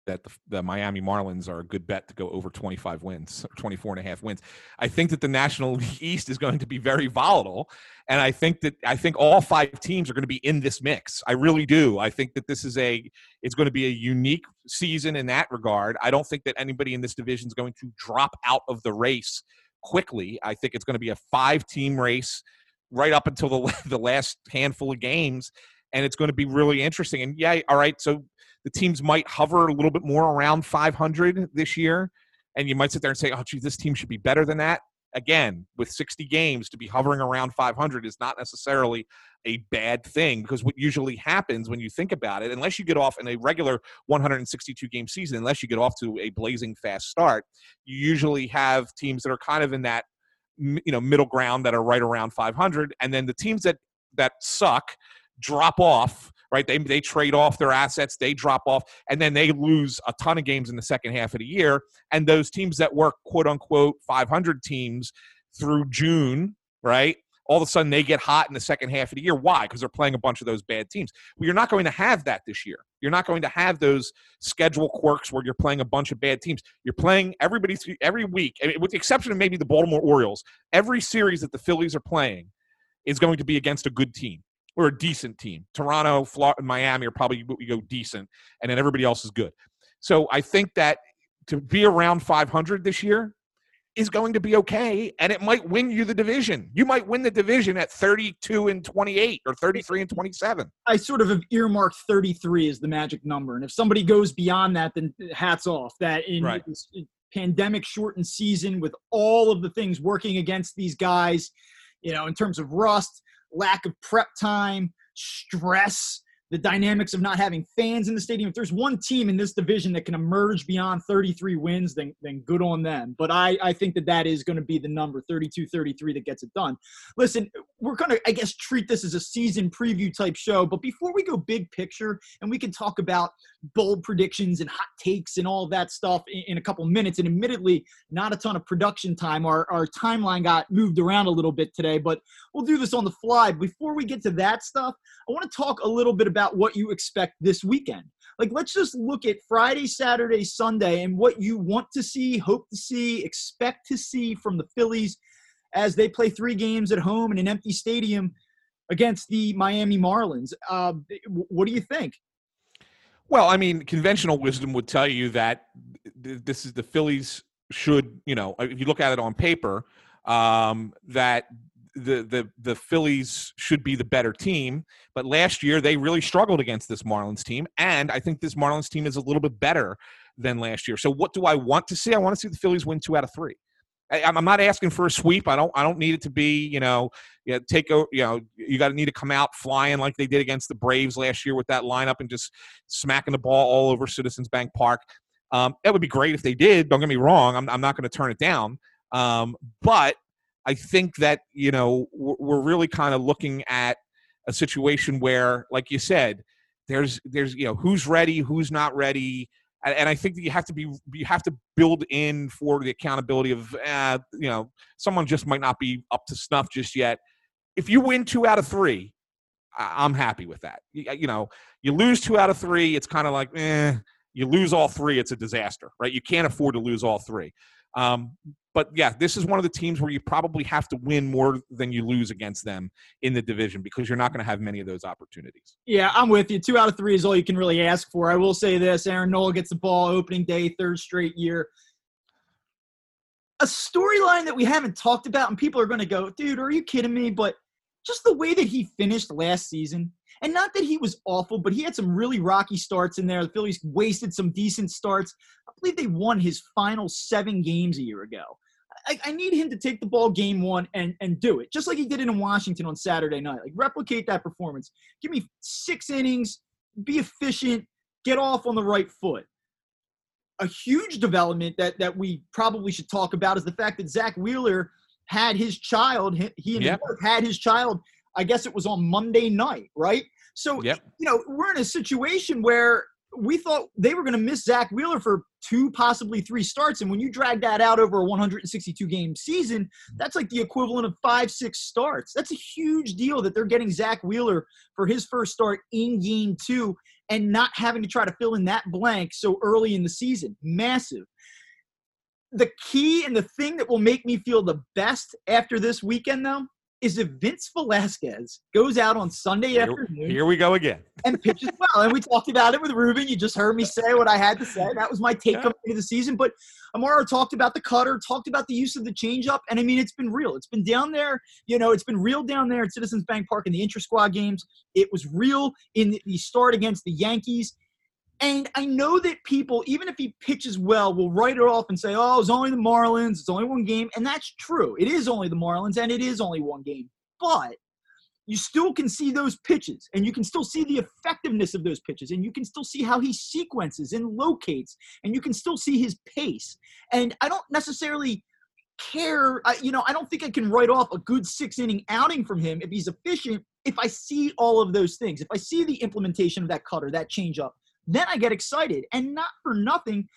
that the, the, Miami Marlins are a good bet to go over 25 wins, 24 and a half wins. I think that the National East is going to be very volatile. And I think that I think all five teams are going to be in this mix. I really do. I think that this is a it's going to be a unique season in that regard. I don't think that anybody in this division is going to drop out of the race quickly. I think it's going to be a five team race right up until the the last handful of games and it's going to be really interesting. And yeah, all right, so the teams might hover a little bit more around 500 this year, and you might sit there and say, "Oh, gee, this team should be better than that." Again, with 60 games to be hovering around 500 is not necessarily a bad thing because what usually happens when you think about it, unless you get off in a regular 162 game season, unless you get off to a blazing fast start, you usually have teams that are kind of in that you know middle ground that are right around 500, and then the teams that that suck drop off right? They, they trade off their assets, they drop off, and then they lose a ton of games in the second half of the year. And those teams that work quote unquote 500 teams through June, right? All of a sudden they get hot in the second half of the year. Why? Because they're playing a bunch of those bad teams. Well, you're not going to have that this year. You're not going to have those schedule quirks where you're playing a bunch of bad teams. You're playing everybody every week, with the exception of maybe the Baltimore Orioles. Every series that the Phillies are playing is going to be against a good team or a decent team. Toronto, Florida, Miami are probably we go decent, and then everybody else is good. So I think that to be around 500 this year is going to be okay, and it might win you the division. You might win the division at 32 and 28 or 33 and 27. I sort of have earmarked 33 as the magic number, and if somebody goes beyond that, then hats off. That in right. this pandemic shortened season with all of the things working against these guys, you know, in terms of rust, lack of prep time, stress, the dynamics of not having fans in the stadium. If there's one team in this division that can emerge beyond 33 wins, then, then good on them. But I, I think that that is going to be the number 32 33 that gets it done. Listen, we're going to, I guess, treat this as a season preview type show. But before we go big picture and we can talk about bold predictions and hot takes and all that stuff in, in a couple minutes, and admittedly, not a ton of production time. Our, our timeline got moved around a little bit today, but we'll do this on the fly. Before we get to that stuff, I want to talk a little bit about about what you expect this weekend. Like, let's just look at Friday, Saturday, Sunday, and what you want to see, hope to see, expect to see from the Phillies as they play three games at home in an empty stadium against the Miami Marlins. Uh, what do you think? Well, I mean, conventional wisdom would tell you that this is the Phillies should, you know, if you look at it on paper, um, that the the the Phillies should be the better team, but last year they really struggled against this Marlins team, and I think this Marlins team is a little bit better than last year. So what do I want to see? I want to see the Phillies win two out of three. I, am not asking for a sweep. I don't. I don't need it to be. You know, you know, take. You know, you got to need to come out flying like they did against the Braves last year with that lineup and just smacking the ball all over Citizens Bank Park. Um, that would be great if they did. Don't get me wrong. I'm, I'm not going to turn it down. Um, but I think that you know we're really kind of looking at a situation where, like you said, there's there's you know who's ready, who's not ready, and, I think that you have to be you have to build in for the accountability of uh, you know someone just might not be up to snuff just yet. If you win two out of three, I'm happy with that. You, you know, you lose two out of three, it's kind of like eh. You lose all three, it's a disaster, right? You can't afford to lose all three. Um, but yeah, this is one of the teams where you probably have to win more than you lose against them in the division because you're not going to have many of those opportunities. Yeah, I'm with you. Two out of three is all you can really ask for. I will say this Aaron Nola gets the ball opening day, third straight year. A storyline that we haven't talked about, and people are going to go, dude, are you kidding me? But just the way that he finished last season, and not that he was awful, but he had some really rocky starts in there. The Phillies wasted some decent starts. I believe they won his final seven games a year ago. I, I, need him to take the ball game one and, and do it, just like he did it in Washington on Saturday night. Like replicate that performance. Give me six innings, be efficient, get off on the right foot. A huge development that that we probably should talk about is the fact that Zack Wheeler had his child. He and yep. had his child. I guess it was on Monday night, right? So yep. you know we're in a situation where we thought they were going to miss Zack Wheeler for two, possibly three starts. And when you drag that out over a 162 game season, that's like the equivalent of five, six starts. That's a huge deal that they're getting Zack Wheeler for his first start in game two. and not having to try to fill in that blank so early in the season. Massive. The key and the thing that will make me feel the best after this weekend, though, is if Vince Velasquez goes out on Sunday Here, afternoon here we go again. and pitches well. And we talked about it with Ruben. You just heard me say what I had to say. That was my take Yeah. coming into the season. But Amaro talked about the cutter, talked about the use of the changeup, and I mean it's been real. It's been down there. You know, it's been real down there at Citizens Bank Park in the intra squad games. It was real in the- the start against the Yankees. And I know that people, even if he pitches well, will write it off and say, oh, it's only the Marlins, it's only one game. And that's true. It is only the Marlins, and it is only one game. But you still can see those pitches, and you can still see the effectiveness of those pitches, and you can still see how he sequences and locates, and you can still see his pace. And I don't necessarily care. I, you know, I don't think I can write off a good six inning outing from him if he's efficient. If I see all of those things, if I see the implementation of that cutter, that changeup, then I get excited. And not for nothing,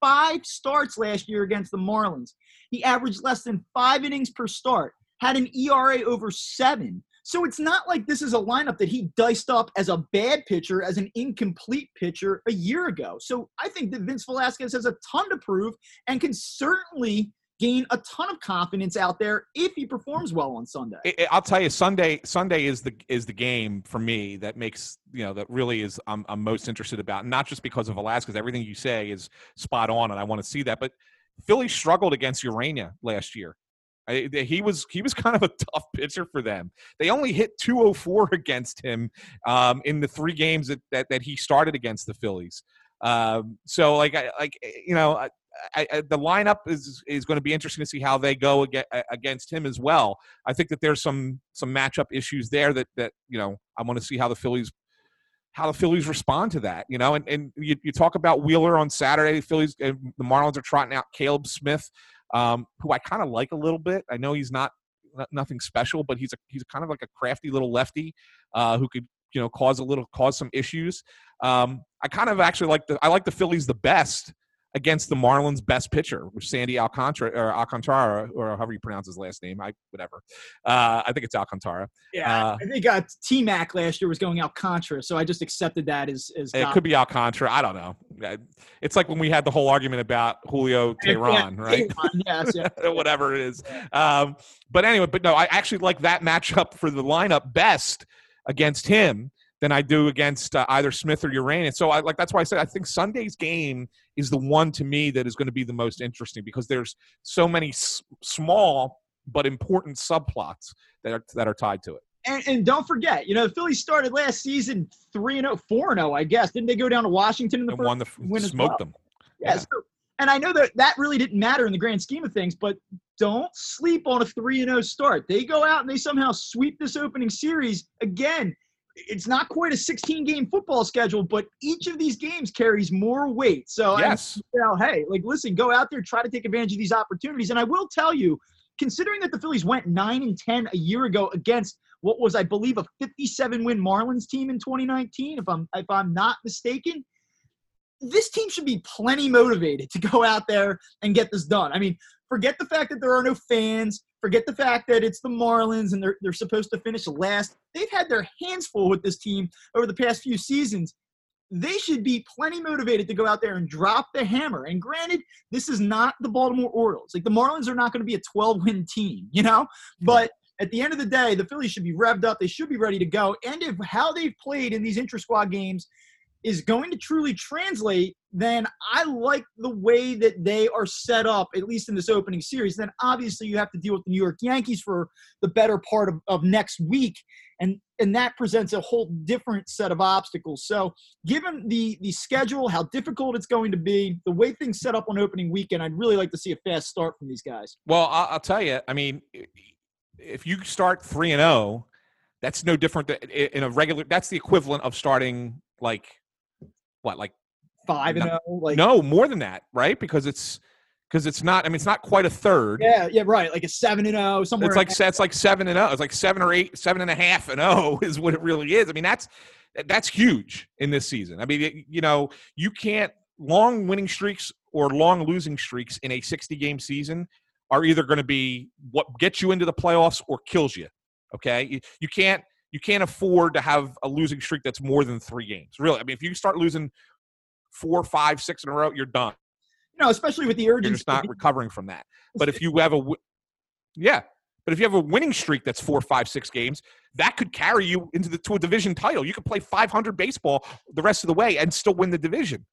five starts last year against the Marlins. He averaged less than five innings per start, had an ERA over seven. So it's not like this is a lineup that he diced up as a bad pitcher, as an incomplete pitcher a year ago. So I think that Vince Velasquez has a ton to prove and can certainly gain a ton of confidence out there if he performs well on Sunday. I'll tell you, Sunday Sunday is the is the game for me that makes you know that really is I'm, I'm most interested about. Not just because of Velasquez, everything you say is spot on, and I want to see that. But Philly struggled against Ureña last year. I, he was he was kind of a tough pitcher for them. They only hit 204 against him um, in the three games that, that that he started against the Phillies. Um, so like I like you know I, I, the lineup is is going to be interesting to see how they go aga against him as well. I think that there's some some matchup issues there that that you know I want to see how the Phillies how the Phillies respond to that. You know, and and you, you talk about Wheeler on Saturday. The Phillies, uh, the Marlins are trotting out Caleb Smith, um, who I kind of like a little bit. I know he's not- nothing special, but he's a he's kind of like a crafty little lefty uh, who could you know cause a little cause some issues. Um, I kind of actually like the I like the Phillies the best against the Marlins' best pitcher, which Sandy Alcantara or Alcantara or however you pronounce his last name. I whatever. Uh, I think it's Alcantara. Yeah, Uh, I think uh, T Mac last year was going contra, so I just accepted that as as It God- could be Alcantara. I don't know. It's like when we had the whole argument about Julio Teheran, Yeah, right? Tehran, yes, yeah. Whatever it is. Um, but anyway, but no, I actually like that matchup for the lineup best against him than I do against uh, either Smith or Ureña. So I like that's why I said I think Sunday's game is the one to me that is going to be the most interesting because there's so many s- small but important subplots that are that are tied to it. And, and don't forget, you know, the Phillies started last season 3 and 0, 4 and 0, I guess. Didn't they go down to Washington in the And first won the win as smoked well? them. Yeah. Yeah. So, and I know that that really didn't matter in the grand scheme of things, but don't sleep on a 3 and 0 start. They go out and they somehow sweep this opening series. Again, it's not quite a 16 game football schedule, but each of these games carries more weight. So, I Yes. you know, hey, like, listen, go out there, try to take advantage of these opportunities. And I will tell you, considering that the Phillies went 9 and 10 a year ago against what was, I believe, a 57 win Marlins team in 2019, if I'm if I'm not mistaken, this team should be plenty motivated to go out there and get this done. I mean, forget the fact that there are no fans. Forget the fact that it's the Marlins and they're, they're supposed to finish last. They've had their hands full with this team over the past few seasons. They should be plenty motivated to go out there and drop the hammer. And granted, this is not the Baltimore Orioles. Like the Marlins are not going to be a 12 win team, you know? But at the end of the day, the Phillies should be revved up. They should be ready to go. And if how they've played in these intra squad games is going to truly translate, then I like the way that they are set up, at least in this opening series. Then obviously you have to deal with the New York Yankees for the better part of, of next week. And and that presents a whole different set of obstacles. So given the the schedule, how difficult it's going to be, the way things set up on opening weekend, I'd really like to see a fast start from these guys. Well, I'll, I'll tell you. I mean, if you start three and zero, that's no different than in a regular. That's the equivalent of starting like what, like Five and No- zero, like no more than that, right? Because it's because it's not. I mean, it's not quite a third. yeah, yeah, right, like a seven and zero somewhere. It's like it's like seven and zero. It's like seven or eight, seven and a half and zero is what it really is. I mean, that's that's huge in this season. I mean, it- you know, you can't long winning streaks or long losing streaks in a sixty game season are either going to be what gets you into the playoffs or kills you. Okay, you, you can't you can't afford to have a losing streak that's more than three games. Really, I mean, if you start losing four, five, six in a row, you're done. You know, especially with the urgency. You're just not recovering from that. But if you have a, yeah, but if you have a winning streak that's four, five, six games, that could carry you into the to a division title. You could play 500 baseball the rest of the way and still win the division.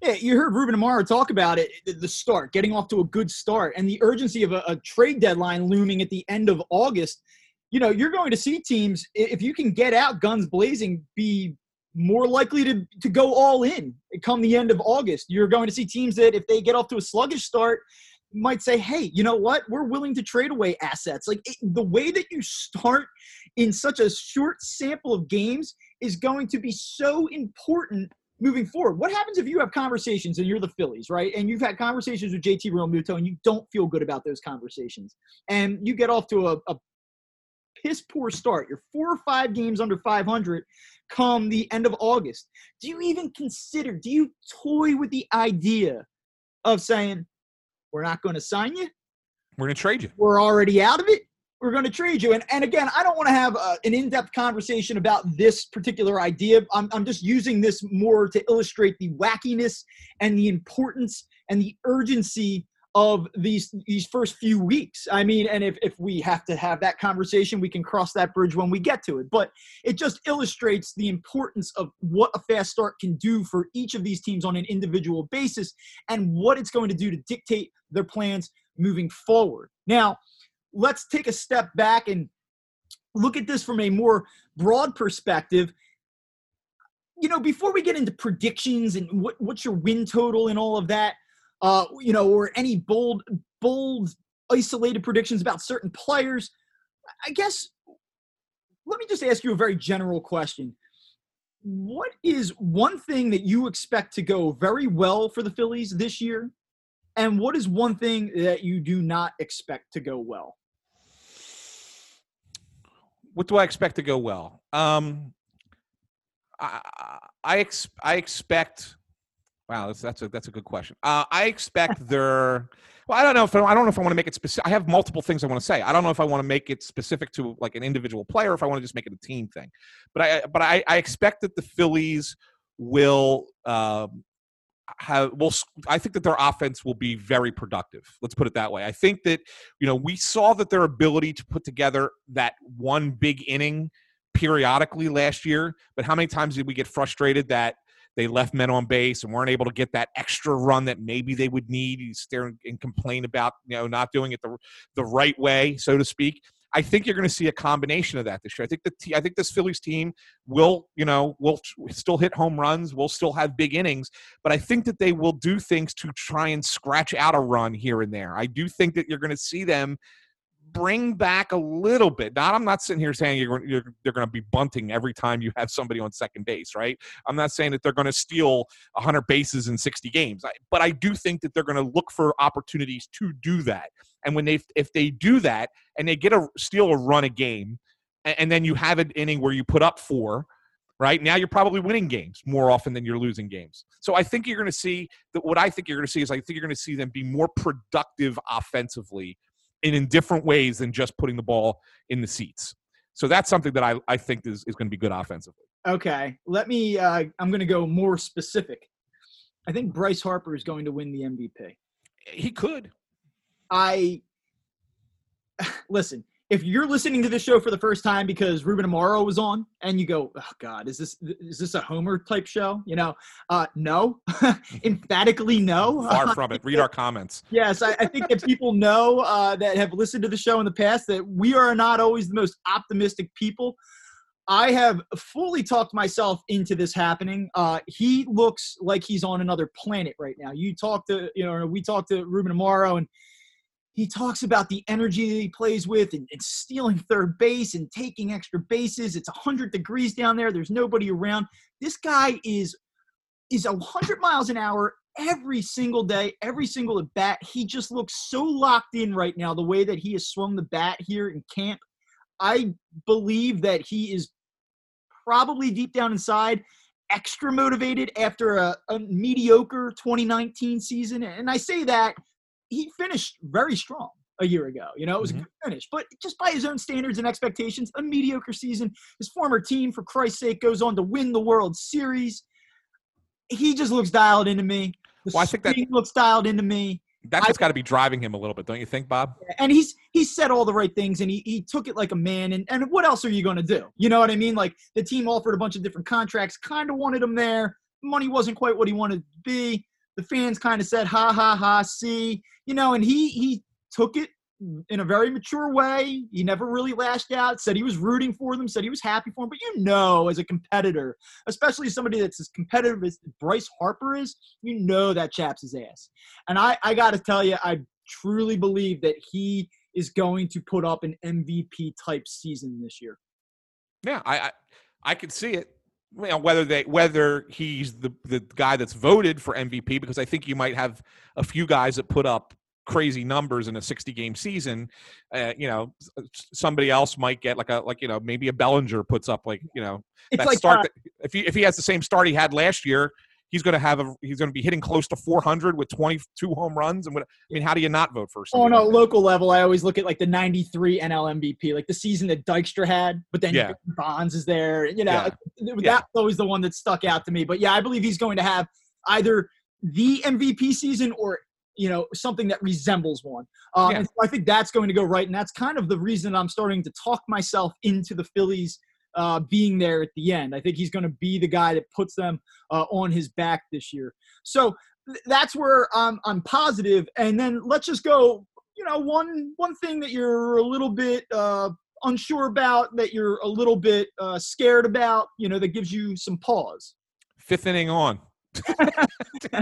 Yeah, you heard Ruben Amaro talk about it, the start, getting off to a good start, and the urgency of a, a trade deadline looming at the end of August. You know, you're going to see teams if you can get out guns blazing, be more likely to, to go all in come the end of August. You're going to see teams that if they get off to a sluggish start, might say, hey, you know what? We're willing to trade away assets. Like it, the way that you start in such a short sample of games is going to be so important moving forward. What happens if you have conversations and you're the Phillies, right? And you've had conversations with JT Realmuto and you don't feel good about those conversations. And you get off to a, a piss poor start. You're four or five games under 500 come the end of August. Do you even consider, do you toy with the idea of saying, we're not going to sign you. We're going to trade you. We're already out of it. We're going to trade you. And, and again, I don't want to have uh, an in depth conversation about this particular idea. I'm, I'm just using this more to illustrate the wackiness and the importance and the urgency of these these first few weeks. I mean, and if, if we have to have that conversation, we can cross that bridge when we get to it. But it just illustrates the importance of what a fast start can do for each of these teams on an individual basis and what it's going to do to dictate their plans moving forward. Now, let's take a step back and look at this from a more broad perspective. You know, before we get into predictions and what, what's your win total and all of that, uh, you know, or any bold, bold, isolated predictions about certain players. I guess let me just ask you a very general question. What is one thing that you expect to go very well for the Phillies this year? And what is one thing that you do not expect to go well? What do I expect to go well? Um, I, I, ex- I expect Wow, that's that's a that's a good question. Uh, I expect their. Well, I don't know if I don't know if I want to make it specific. I have multiple things I want to say. I don't know if I want to make it specific to like an individual player, if I want to just make it a team thing. But I but I, I expect that the Phillies will um, have will I think that their offense will be very productive. Let's put it that way. I think that you know we saw that their ability to put together that one big inning periodically last year, but how many times did we get frustrated that they left men on base and weren't able to get that extra run that maybe they would need. You stare and complain about you know not doing it the the right way, so to speak. I think you're going to see a combination of that this year. I think the t- I think this Phillies team will, you know, will still hit home runs, will still have big innings, but I think that they will do things to try and scratch out a run here and there. I do think that you're going to see them bring back a little bit. Not, I'm not sitting here saying you're, you're they're going to be bunting every time you have somebody on second base, right? I'm not saying that they're going to steal 100 bases in 60 games, but I do think that they're going to look for opportunities to do that. And when they, if they do that and they get a steal a run a game, and, and then you have an inning where you put up four, right now you're probably winning games more often than you're losing games so i think you're going to see that what i think you're going to see is i think you're going to see them be more productive offensively and in different ways than just putting the ball in the seats. So that's something that I, I think is, is going to be good offensively. Okay. Let me, uh, I'm going to go more specific. I think Bryce Harper is going to win the MVP. He could. I, listen, if you're listening to this show for the first time because Ruben Amaro was on and you go, oh God, is this is this a Homer type show? You know, uh, no, emphatically no. Far from it. Read our comments. yes, I, I, think that people know uh, that have listened to the show in the past that we are not always the most optimistic people. I have fully talked myself into this happening. Uh, he looks like he's on another planet right now. You talk to, you know, we talked to Ruben Amaro and he talks about the energy that he plays with and, and, stealing third base and taking extra bases. It's 100 degrees down there. There's nobody around. This guy is is 100 miles an hour every single day, every single at bat. He just looks so locked in right now. The way that he has swung the bat here in camp, I believe that he is probably deep down inside extra motivated after a, a mediocre 2019 season. And I say that – he finished very strong a year ago. You know, it was Mhm. a good finish, but just by his own standards and expectations, a mediocre season. His former team, for Christ's sake, goes on to win the World Series. He just looks dialed into me. The Well, I think that- looks dialed into me. That's what's got to be driving him a little bit, don't you think, Bob? and he's he said all the right things and he, he took it like a man and, and what else are you going to do you know what i mean like the team offered a bunch of different contracts kind of wanted him there money wasn't quite what he wanted to be the fans kind of said ha ha ha see you know and he he took it in a very mature way he never really lashed out said he was rooting for them said he was happy for them but you know as a competitor especially somebody that's as competitive as bryce harper is you know that chaps his ass and i i gotta tell you i truly believe that he is going to put up an MVP type season this year. Yeah, I I, I could see it. You know, whether they whether he's the the guy that's voted for MVP because I think you might have a few guys that put up crazy numbers in a 60 game season. Uh, you know somebody else might get like a like you know maybe a bellinger puts up like you know It's that like start uh, that, if he if he has the same start he had last year he's going to have a he's going to be hitting close to 400 with 22 home runs and what I mean how do you not vote for a like local level, I always look at like the '93 NL MVP, like the season that Dykstra had, but then Yeah. Bonds is there. You know, Yeah. like, Yeah. that's always the one that stuck out to me. But yeah, I believe he's going to have either the MVP season or you know something that resembles one. Um, Yeah. so I think that's going to go right, and that's kind of the reason I'm starting to talk myself into the Phillies uh, being there at the end. I think he's going to be the guy that puts them uh, on his back this year. So th- that's where I'm I'm positive. And then let's just go. You know, one one thing that you're a little bit uh, unsure about, that you're a little bit uh, scared about. You know, that gives you some pause. fifth inning on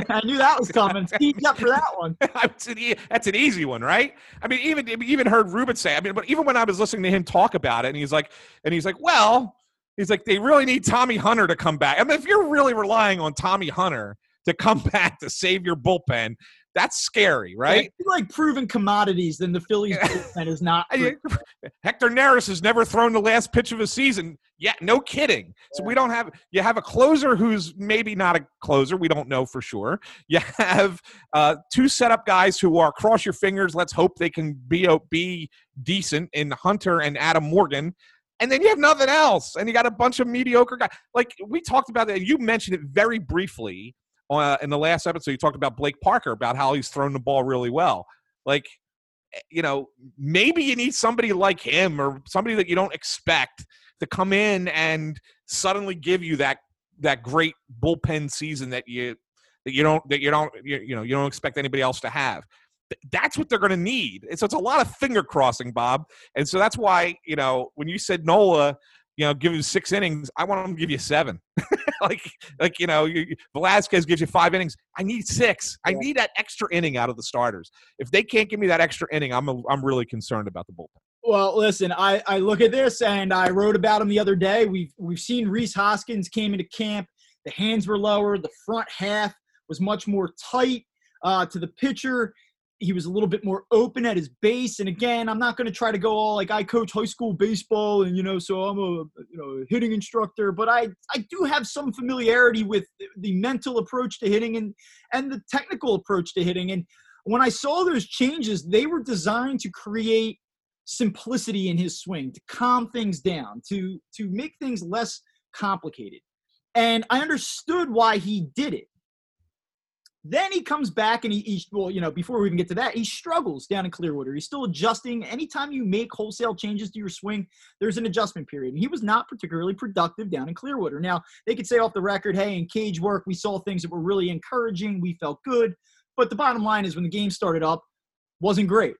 I knew that was coming. Teed up for that one. that's, an that's an easy one, right? I mean, even even heard Ruben say. I mean, but even when I was listening to him talk about it, and he's like, and he's like, well, he's like, they really need Tommy Hunter to come back. I mean, if you're really relying on Tommy Hunter to come back to save your bullpen, that's scary, right? You like proven commodities, then the Phillies Yeah. bullpen is not. Hector Neris has never thrown the last pitch of a season. Yeah, no kidding. So we don't have you have a closer who's maybe not a closer. We don't know for sure. You have uh, two setup guys who are cross your fingers. Let's hope they can be be decent in Hunter and Adam Morgan. And then you have nothing else, and you got a bunch of mediocre guys. Like we talked about that. You mentioned it very briefly uh, in the last episode. You talked about Blake Parker about how he's thrown the ball really well. Like you know, maybe you need somebody like him or somebody that you don't expect to come in and suddenly give you that that great bullpen season that you that you don't that you don't you, you know you don't expect anybody else to have. That's what they're going to need. And so it's a lot of finger crossing, Bob. And so that's why you know when you said Nola, you know, give him six innings, I want him to give you seven. like like you know, you, Velasquez gives you five innings. I need six. I need that extra inning out of the starters. If they can't give me that extra inning, I'm a, I'm really concerned about the bullpen. Well, listen, I, I look at this and I wrote about him the other day. We've we've seen Rhys Hoskins came into camp. The hands were lower. The front half was much more tight uh, to the pitcher. He was a little bit more open at his base. And again, I'm not going to try to go all like I coach high school baseball and you know, so I'm a you know hitting instructor. But I I do have some familiarity with the mental approach to hitting and and the technical approach to hitting. And when I saw those changes, they were designed to create simplicity in his swing to calm things down to to make things less complicated and i understood why he did it then he comes back and he, he well you know before we even get to that he struggles down in clearwater. He's still adjusting. Anytime you make wholesale changes to your swing there's an adjustment period. And he was not particularly productive down in clearwater. Now they could say off the record hey in cage work we saw things that were really encouraging. We felt good. But the bottom line is when the game started up wasn't great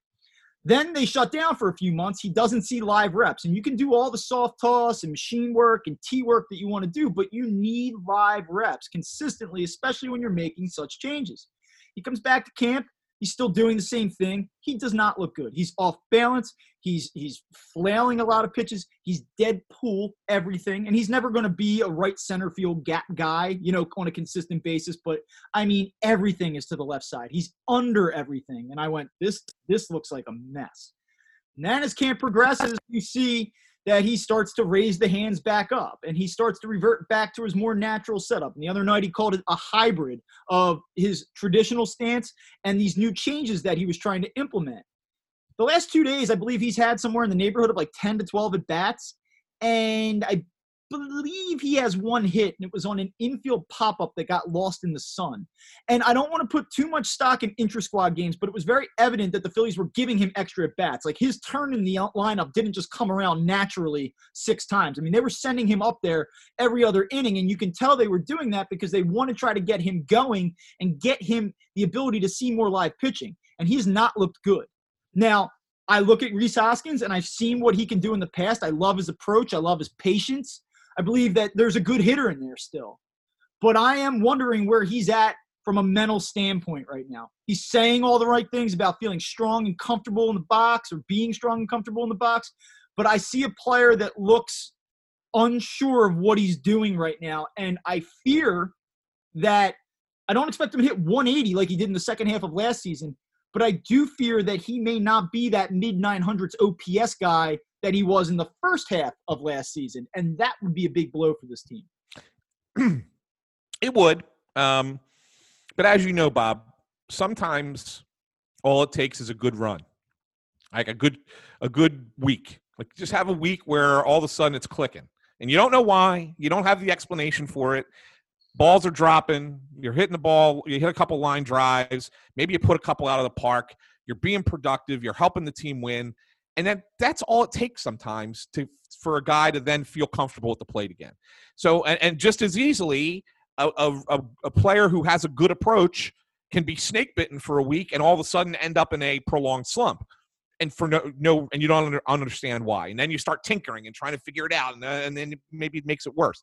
then they shut down for a few months. He doesn't see live reps. And you can do all the soft toss and machine work and T work that you want to do, but you need live reps consistently, especially when you're making such changes. He comes back to camp. He's still doing the same thing. He does not look good. He's off balance. He's he's flailing a lot of pitches. He's dead pool everything, and he's never going to be a right center field gap guy, you know, on a consistent basis. But I mean, everything is to the left side. He's under everything. And I went, this this looks like a mess. And then as camp progresses, you see that he starts to raise the hands back up and he starts to revert back to his more natural setup. And the other night he called it a hybrid of his traditional stance and these new changes that he was trying to implement. the last two days, I believe he's had somewhere in the neighborhood of like 10 to 12 at bats. And I believe he has one hit, and it was on an infield pop up that got lost in the sun. And I don't want to put too much stock in intra squad games, but it was very evident that the Phillies were giving him extra at bats. Like his turn in the lineup didn't just come around naturally six times. I mean, they were sending him up there every other inning, and you can tell they were doing that because they want to try to get him going and get him the ability to see more live pitching. And he's not looked good. Now, I look at Rhys Hoskins and I've seen what he can do in the past. I love his approach. I love his patience. I believe that there's a good hitter in there still. But I am wondering where he's at from a mental standpoint right now. He's saying all the right things about feeling strong and comfortable in the box or being strong and comfortable in the box. But I see a player that looks unsure of what he's doing right now. And I fear that I don't expect him to hit 180 like he did in the second half of last season. But I do fear that he may not be that mid 900s OPS guy that he was in the first half of last season, and that would be a big blow for this team. it would, um, but as you know, Bob, sometimes all it takes is a good run, like a good a good week. Like just have a week where all of a sudden it's clicking, and you don't know why. You don't have the explanation for it. Balls are dropping. You're hitting the ball. You hit a couple line drives. Maybe you put a couple out of the park. You're being productive. You're helping the team win and then that's all it takes sometimes to for a guy to then feel comfortable at the plate again. So and, and just as easily a, a, a player who has a good approach can be snake bitten for a week and all of a sudden end up in a prolonged slump. And for no no and you don't under, understand why. And then you start tinkering and trying to figure it out and, uh, and then maybe it makes it worse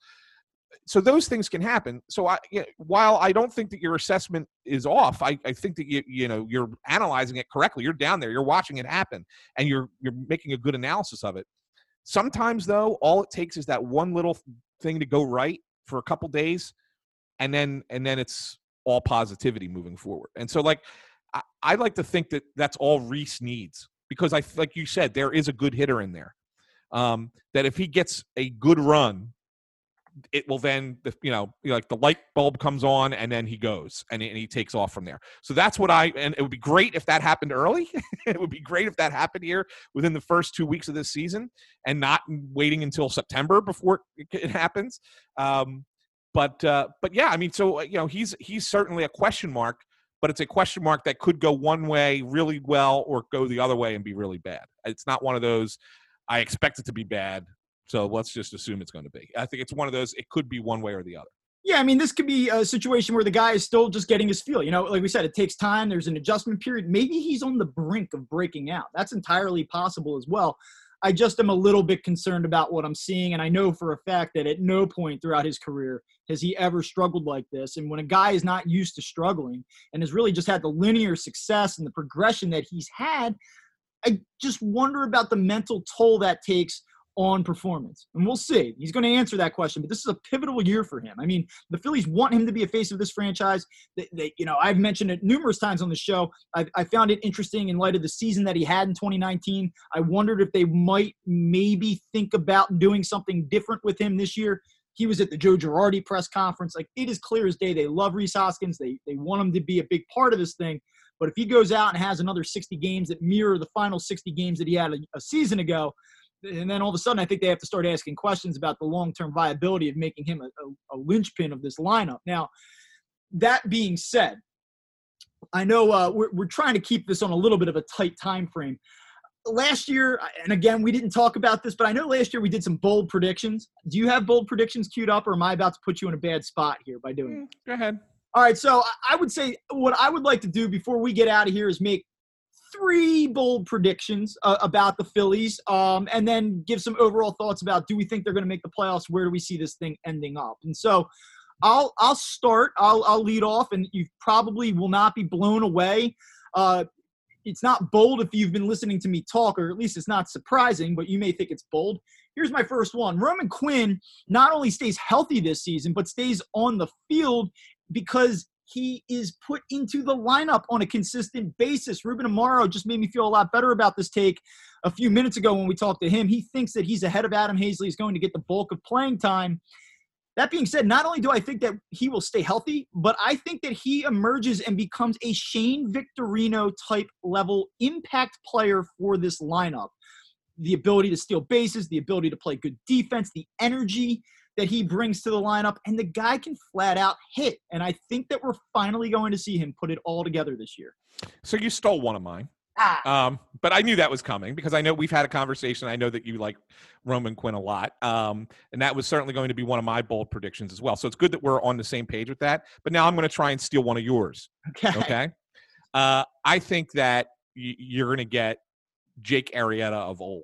so those things can happen. So I, you know, while I don't think that your assessment is off, I, I think that you, you know you're analyzing it correctly. You're down there, you're watching it happen, and you're you're making a good analysis of it. Sometimes though, all it takes is that one little thing to go right for a couple days, and then and then it's all positivity moving forward. And so like I, I like to think that that's all Rhys needs because I like you said there is a good hitter in there. Um, that if he gets a good run it will then you know like the light bulb comes on and then he goes and and he takes off from there. So that's what i and it would be great if that happened early. It would be great if that happened here within the first two weeks of this season and not waiting until september before it happens. Um, but uh, but yeah i mean so uh, you know he's he's certainly a question mark but it's a question mark that could go one way really well or go the other way and be really bad. It's not one of those I expect it to be bad. So let's just assume it's going to be. I think it's one of those. It could be one way or the other. Yeah, I mean, this could be a situation where the guy is still just getting his feel. You know, like we said, it takes time. There's an adjustment period. Maybe he's on the brink of breaking out. That's entirely possible as well. I just am a little bit concerned about what I'm seeing, and I know for a fact that at no point throughout his career has he ever struggled like this. And when a guy is not used to struggling and has really just had the linear success and the progression that he's had, I just wonder about the mental toll that takes on performance. And we'll see. He's going to answer that question, but this is a pivotal year for him. I mean, the Phillies want him to be a face of this franchise. They, they you know, I've mentioned it numerous times on the show. I, I found it interesting in light of the season that he had in 2019. I wondered if they might maybe think about doing something different with him this year. He was at the Joe Girardi press conference. Like it is clear as day. They love Rhys Hoskins. They they want him to be a big part of this thing. But if he goes out and has another 60 games that mirror the final 60 games that he had a, a season ago, and then all of a sudden, I think they have to start asking questions about the long term viability of making him a, a, a, linchpin of this lineup. Now, that being said, I know uh, we're, we're trying to keep this on a little bit of a tight time frame. Last year, and again, we didn't talk about this, but I know last year we did some bold predictions. Do you have bold predictions queued up, or am I about to put you in a bad spot here by doing? Mm, go ahead. All right, so I would say what I would like to do before we get out of here is make three bold predictions uh, about the Phillies, um, and then give some overall thoughts about do we think they're going to make the playoffs? Where do we see this thing ending up? And so, I'll I'll start. I'll I'll lead off, and you probably will not be blown away. Uh, it's not bold if you've been listening to me talk, or at least it's not surprising, but you may think it's bold. Here's my first one Roman Quinn not only stays healthy this season, but stays on the field because he is put into the lineup on a consistent basis. Ruben Amaro just made me feel a lot better about this take a few minutes ago when we talked to him. He thinks that he's ahead of Adam Haseley. He's going to get the bulk of playing time. That being said, not only do I think that he will stay healthy, but I think that he emerges and becomes a Shane Victorino type level impact player for this lineup. The ability to steal bases, the ability to play good defense, the energy that he brings to the lineup, and the guy can flat out hit. And I think that we're finally going to see him put it all together this year. So you stole one of mine. Ah. Um, but I knew that was coming because I know we've had a conversation. I know that you like Roman Quinn a lot. Um, and that was certainly going to be one of my bold predictions as well. So it's good that we're on the same page with that. But now I'm going to try and steal one of yours. Okay. Okay. Uh, I think that y- you're going to get Jake Arrieta of old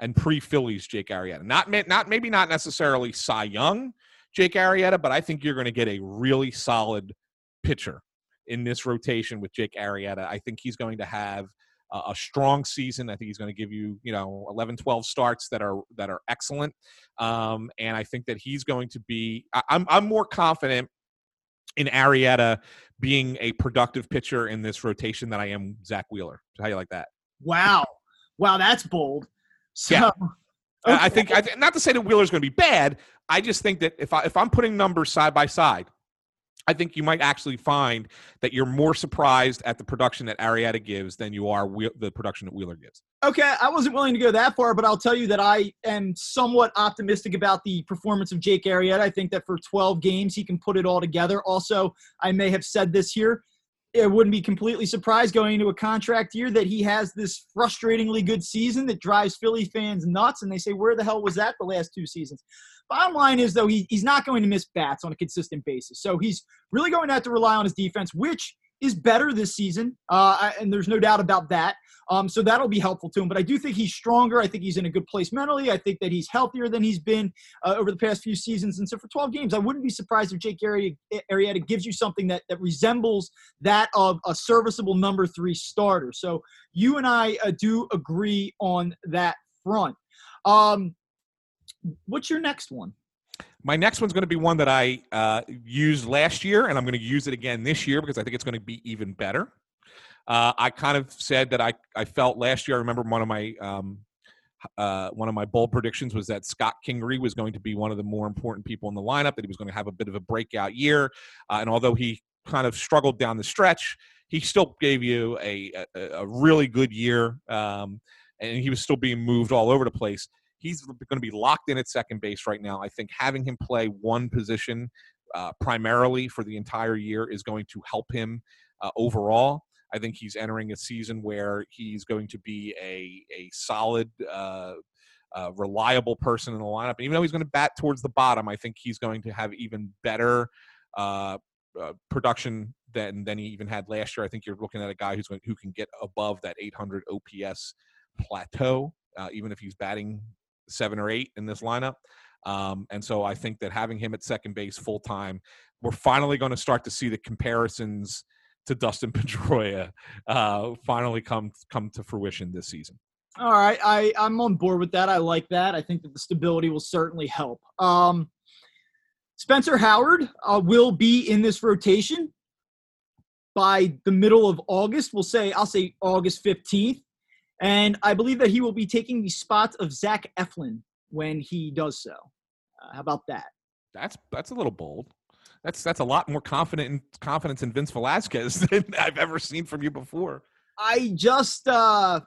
and pre Phillies Jake Arrieta. Not, not maybe not necessarily Cy Young Jake Arrieta, but I think you're going to get a really solid pitcher in this rotation with Jake Arrieta. I think he's going to have a, a strong season. I think he's going to give you, you know, 11, 12 starts that are that are excellent. Um, and I think that he's going to be. I, I'm I'm more confident in Arrieta being a productive pitcher in this rotation than I am Zack Wheeler. How you like that? Wow. Wow, that's bold. So, Yeah. I- I think I th- not to say that Wheeler's going to be bad. I just think that if I if I'm putting numbers side by side, I think you might actually find that you're more surprised at the production that Arrieta gives than you are Wheel- the production that Wheeler gives. Okay, I wasn't willing to go that far, but I'll tell you that I am somewhat optimistic about the performance of Jake Arrieta. I think that for 12 games, he can put it all together. Also, I may have said this here. I wouldn't be completely surprised going into a contract year that he has this frustratingly good season that drives Philly fans nuts, and they say, "Where the hell was that the last two seasons?" Bottom line is, though, he, he's not going to miss bats on a consistent basis. So he's really going to have to rely on his defense, which is better this season, uh, and there's no doubt about that. Um, so that'll be helpful to him. But I do think he's stronger. I think he's in a good place mentally. I think that he's healthier than he's been uh, over the past few seasons. And so for 12 games, I wouldn't be surprised if Jake Arri- Arrieta gives you something that, that resembles that of a serviceable number three starter. So you and I uh, do agree on that front. Um, what's your next one? My next one's going to be one that I uh, used last year, and I'm going to use it again this year because I think it's going to be even better. Uh, I kind of said that I, I felt last year. I remember one of my um, uh, one of my bold predictions was that Scott Kingery was going to be one of the more important people in the lineup. That he was going to have a bit of a breakout year, uh, and although he kind of struggled down the stretch, he still gave you a a, a really good year, um, and he was still being moved all over the place he's going to be locked in at second base right now. I think having him play one position uh, primarily for the entire year is going to help him uh, overall. I think he's entering a season where he's going to be a a solid, uh, uh, reliable person in the lineup. And even though he's going to bat towards the bottom, I think he's going to have even better uh, uh, production than than he even had last year. I think you're looking at a guy who's going, who can get above that 800 OPS plateau, uh, even if he's batting seven or eight in this lineup. Um, and so I think that having him at second base full time, we're finally going to start to see the comparisons to Dustin Pedroia uh, finally come come to fruition this season. All right, I I'm on board with that. I like that. I think that the stability will certainly help. Um, Spencer Howard uh, will be in this rotation by the middle of August. We'll say I'll say August 15th, and I believe that he will be taking the spot of Zach Eflin when he does so. Uh, how about that? That's that's a little bold. That's that's a lot more confident in, confidence in Vince Velasquez than I've ever seen from you before. I just uh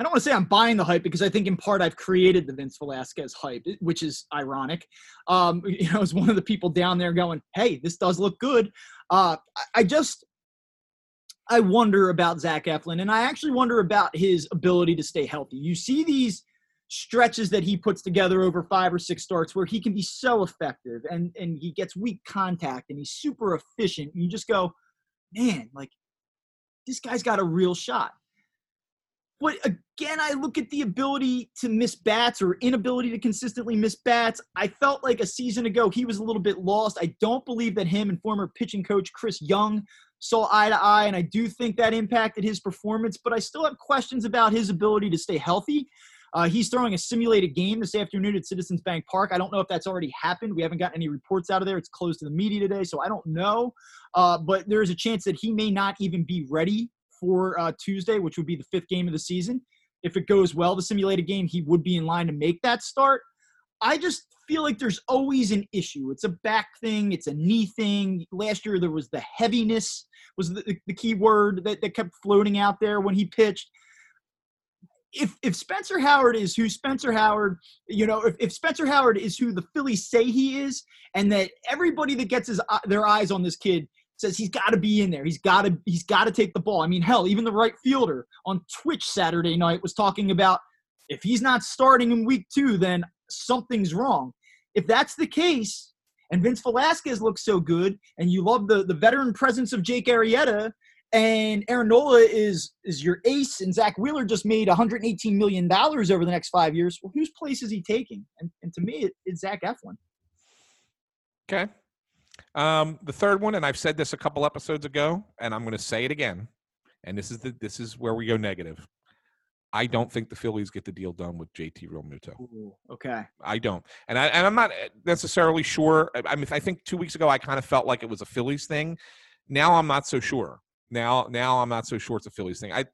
I don't want to say I'm buying the hype because I think in part I've created the Vince Velasquez hype, which is ironic. Um, you know, as one of the people down there going, "Hey, this does look good." Uh, I, I just I wonder about Zach Eflin, and I actually wonder about his ability to stay healthy. You see these stretches that he puts together over five or six starts where he can be so effective, and and he gets weak contact, and he's super efficient. And you just go, man, like this guy's got a real shot. But again, I look at the ability to miss bats or inability to consistently miss bats. I felt like a season ago he was a little bit lost. I don't believe that him and former pitching coach Chris Young saw eye to eye, and I do think that impacted his performance. But I still have questions about his ability to stay healthy. Uh, he's throwing a simulated game this afternoon at Citizens Bank Park. I don't know if that's already happened. We haven't gotten any reports out of there. It's closed to the media today, so I don't know. Uh, but there is a chance that he may not even be ready for uh, Tuesday, which would be the fifth game of the season. If it goes well, the simulated game, he would be in line to make that start. I just feel like there's always an issue. It's a back thing, it's a knee thing. Last year there was the heaviness was the, the key word that, that kept floating out there when he pitched. If if Spencer Howard is who Spencer Howard, you know, if, if Spencer Howard is who the Phillies say he is, and that everybody that gets his uh, their eyes on this kid says he's got to be in there. He's got to he's got to take the ball. I mean, hell, even the right fielder on Twitch Saturday night was talking about if he's not starting in week 2, then something's wrong. If that's the case, and Vince Velasquez looks so good, and you love the, the veteran presence of Jake Arrieta, and Aaron Nola is is your ace, and Zack Wheeler just made 118 million dollars over the next five years. Well, whose place is he taking? And, and to me, it, it's Zach Eflin. Okay. Um, the third one, and I've said this a couple episodes ago, and I'm going to say it again, and this is the this is where we go negative. I don't think the Phillies get the deal done with JT Realmuto. Ooh, okay. I don't, and I and I'm not eh, necessarily sure. I mean, I think two weeks ago I kind of felt like it was a Phillies thing. Now I'm not so sure. Now, now I'm not so sure it's a Phillies thing. I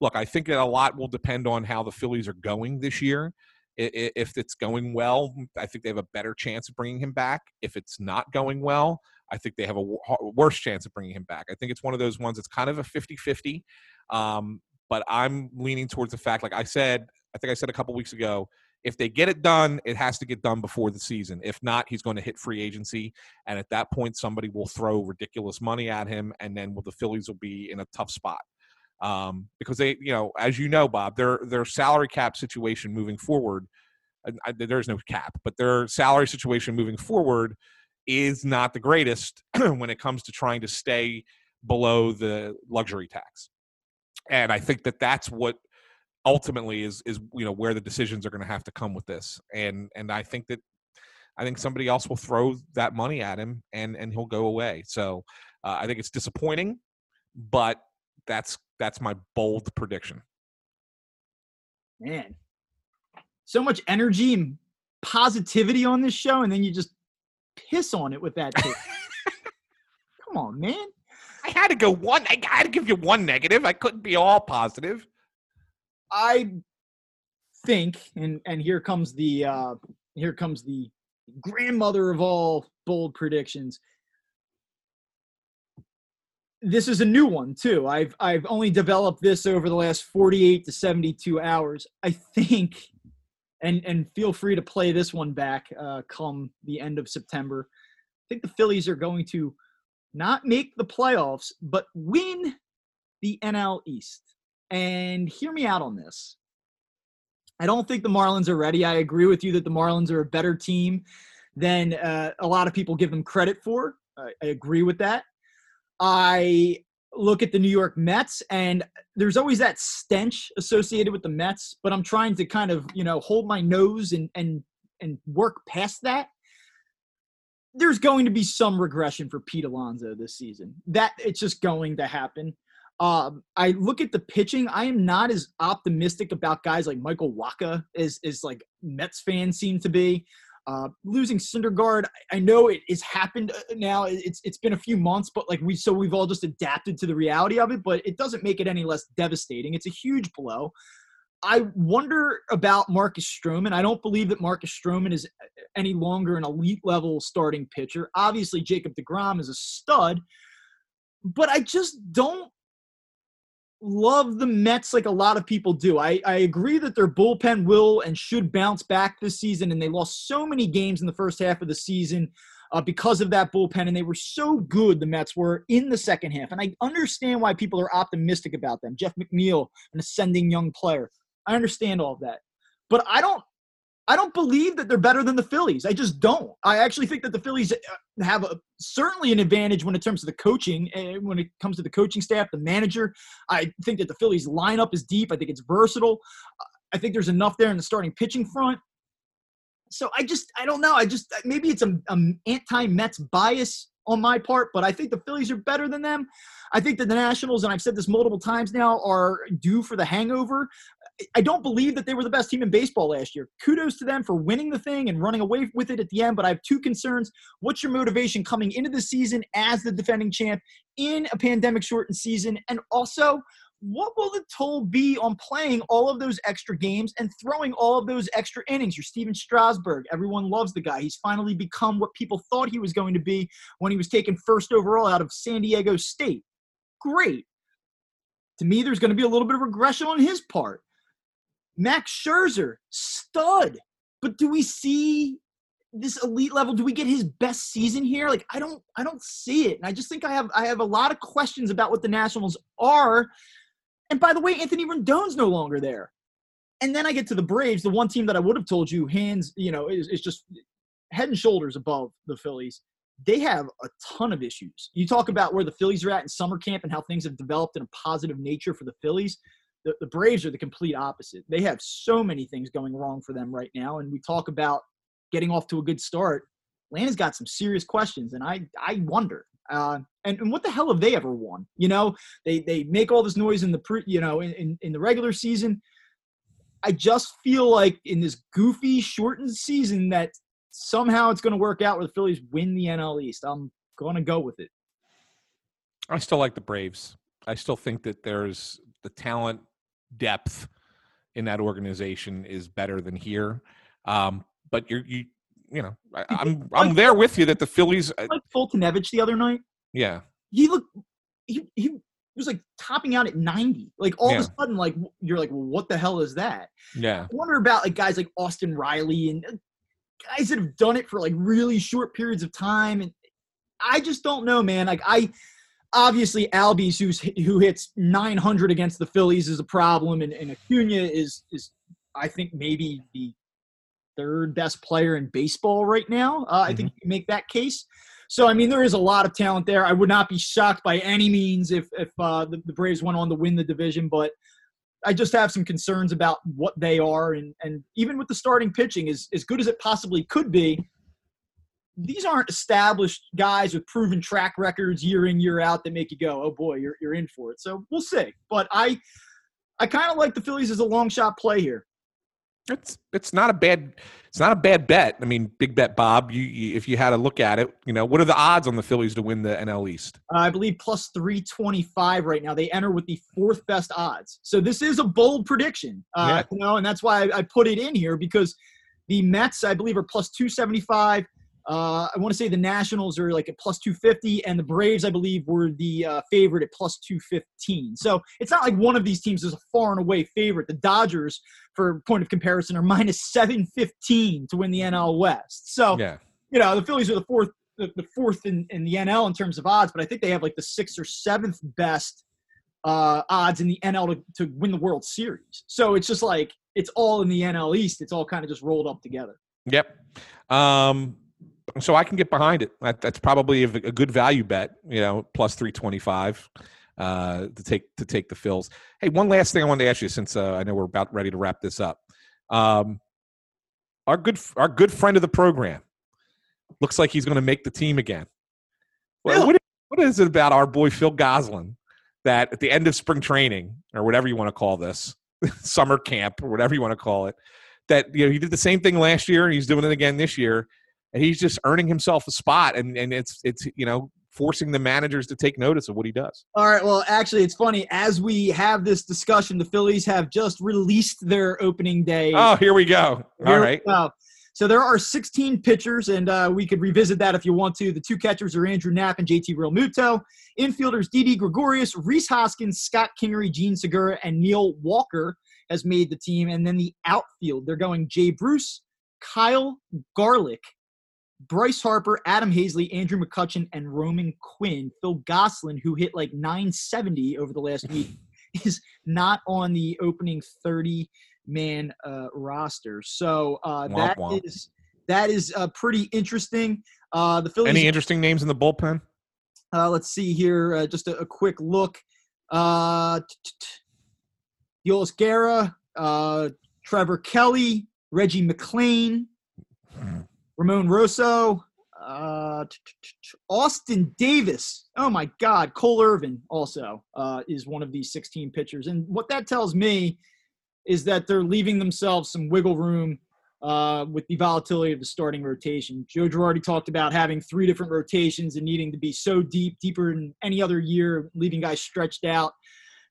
look. I think that a lot will depend on how the Phillies are going this year. If it's going well, I think they have a better chance of bringing him back. If it's not going well, I think they have a worse chance of bringing him back. I think it's one of those ones that's kind of a 50 50. Um, but I'm leaning towards the fact, like I said, I think I said a couple weeks ago, if they get it done, it has to get done before the season. If not, he's going to hit free agency, and at that point, somebody will throw ridiculous money at him, and then well, the Phillies will be in a tough spot um, because they, you know, as you know, Bob, their their salary cap situation moving forward, I, there's no cap, but their salary situation moving forward is not the greatest when it comes to trying to stay below the luxury tax and I think that that's what ultimately is is you know where the decisions are going to have to come with this and and I think that I think somebody else will throw that money at him and and he'll go away. So uh, I think it's disappointing but that's that's my bold prediction. Man. So much energy and positivity on this show and then you just piss on it with that come on man I had to go one. I had to give you one negative. I couldn't be all positive. I think, and and here comes the uh, here comes the grandmother of all bold predictions. This is a new one too. I've I've only developed this over the last 48 to 72 hours. I think, and and feel free to play this one back uh, come the end of September. I think the Phillies are going to not make the playoffs, but win the NL East. And hear me out on this. I don't think the Marlins are ready. I agree with you that the Marlins are a better team than uh, a lot of people give them credit for. I, I agree with that. I look at the New York Mets, and there's always that stench associated with the Mets, but I'm trying to kind of, you know, hold my nose and and and work past that there's going to be some regression for Pete Alonso this season. That it's just going to happen. Um, I look at the pitching. I am not as optimistic about guys like Michael Wacha as, as like Mets fans seem to be. Uh, losing Syndergaard, I know it has happened uh, now. It's it's been a few months, but like we so we've all just adapted to the reality of it. But it doesn't make it any less devastating. It's a huge blow. I wonder about Marcus Stroman. I don't believe that Marcus Stroman is any longer an elite level starting pitcher. Obviously, Jacob DeGrom is a stud, but I just don't love the Mets like a lot of people do. I, I agree that their bullpen will and should bounce back this season, and they lost so many games in the first half of the season. Uh, because of that bullpen, and they were so good, the Mets were in the second half. And I understand why people are optimistic about them. Jeff McNeil, an ascending young player. I understand all of that. But I don't I don't believe that they're better than the Phillies. I just don't. I actually think that the Phillies uh, have a, certainly an advantage when it comes to the coaching, and eh, when it comes to the coaching staff, the manager. I think that the Phillies lineup is deep. I think it's versatile. I think there's enough there in the starting pitching front. So I just I don't know. I just maybe it's a, a anti-Mets bias on my part, but I think the Phillies are better than them. I think that the Nationals, and I've said this multiple times now, are due for the hangover. I don't believe that they were the best team in baseball last year. Kudos to them for winning the thing and running away with it at the end. But I have two concerns. What's your motivation coming into the season as the defending champ in a pandemic shortened season? And also, what will the toll be on playing all of those extra games and throwing all of those extra innings? You're Stephen Strasburg. Everyone loves the guy. He's finally become what people thought he was going to be when he was taken first overall out of San Diego State. Great. To me, there's going to be a little bit of regression on his part. Max Scherzer, stud. But do we see this elite level? Do we get his best season here? Like I don't I don't see it. And I just think I have I have a lot of questions about what the Nationals are and by the way, Anthony Rendon's no longer there. And then I get to the Braves, the one team that I would have told you, hands, you know, is, is just head and shoulders above the Phillies. They have a ton of issues. You talk about where the Phillies are at in summer camp and how things have developed in a positive nature for the Phillies. The, the Braves are the complete opposite. They have so many things going wrong for them right now. And we talk about getting off to a good start. Atlanta's got some serious questions, and I I wonder uh, and, and what the hell have they ever won? You know, they they make all this noise in the pre, you know, in, in, in the regular season. I just feel like in this goofy, shortened season that somehow it's going to work out where the Phillies win the NL East. I'm going to go with it. I still like the Braves. I still think that there's the talent depth in that organization is better than here. Um, but you're, you you know, I, am I'm, I'm there with you that the Phillies uh like Foltynewicz the other night. Yeah, he looked he he was like topping out at 90. Like all yeah. of a sudden, like you're like, well, what the hell is that? Yeah. I wonder about like guys like Austin Riley and uh, guys that have done it for like really short periods of time. And I just don't know, man. Like I obviously Albies who's who hits 900 against the Phillies is a problem, and, and Acuna is is I think maybe the third best player in baseball right now. Uh, mm-hmm. I think mm-hmm. you can make that case. So, I mean, there is a lot of talent there. I would not be shocked by any means if, if uh, the, the, Braves went on to win the division, but I just have some concerns about what they are. And, and even with the starting pitching, as, as good as it possibly could be, these aren't established guys with proven track records year in, year out that make you go, oh boy, you're, you're in for it. So we'll see. But I, I kind of like the Phillies as a long shot play here. It's it's not a bad it's not a bad bet. I mean, big bet, Bob. You, you, if you had a look at it, you know, what are the odds on the Phillies to win the NL East? Uh, I believe plus three twenty five right now. They enter with the fourth best odds. So this is a bold prediction, uh, yeah. you know, and that's why I, I put it in here because the Mets, I believe, are plus two seventy five. Uh, I want to say the Nationals are like at plus 250, and the Braves, I believe, were the uh, favorite at plus 215. So it's not like one of these teams is a far and away favorite. The Dodgers, for point of comparison, are minus 715 to win the NL West. So, yeah. you know, the Phillies are the fourth, the, the fourth in, in the NL in terms of odds, but I think they have like the sixth or seventh best uh, odds in the NL to, to win the World Series. So it's just like it's all in the NL East. It's all kind of just rolled up together. Yep. Um, so I can get behind it. That, that's probably a, a, good value bet. You know, plus three twenty five uh, to take to take the Phils. Hey, one last thing I wanted to ask you, since uh, I know we're about ready to wrap this up. Um, our good our good friend of the program looks like he's going to make the team again. Well, what, what is it about our boy Phil Gosselin that at the end of spring training or whatever you want to call this, summer camp or whatever you want to call it, that you know he did the same thing last year and he's doing it again this year and he's just earning himself a spot and and it's it's you know forcing the managers to take notice of what he does. All right. Well, actually, it's funny. As we have this discussion, the Phillies have just released their opening day. Oh, here we go. All here right. So there are 16 pitchers, and uh, we could revisit that if you want to. The two catchers are Andrew Knapp and JT Realmuto. Infielders Didi Gregorius, Rhys Hoskins, Scott Kingery, Jean Segura, and Neil Walker has made the team. And then the outfield, they're going Jay Bruce, Kyle Garlick, Bryce Harper, Adam Haseley, Andrew McCutchen, and Roman Quinn. Phil Gosselin, who hit like 970 over the last week, is not on the opening 30 man uh, roster. So uh, womp, that womp. is that is uh, pretty interesting. Uh, the Phillies. Any interesting names in the bullpen? Uh, let's see here. Uh, just a, a, quick look. Uh, Deolis Guerra, uh, Trevor Kelly, Reggie McClain, Ramon Rosso, uh, Austin Davis. Oh my God, Cole Irvin also uh, is one of these 16 pitchers, and what that tells me is that they're leaving themselves some wiggle room uh, with the volatility of the starting rotation. Joe Girardi talked about having three different rotations and needing to be so deep, deeper than any other year, leaving guys stretched out.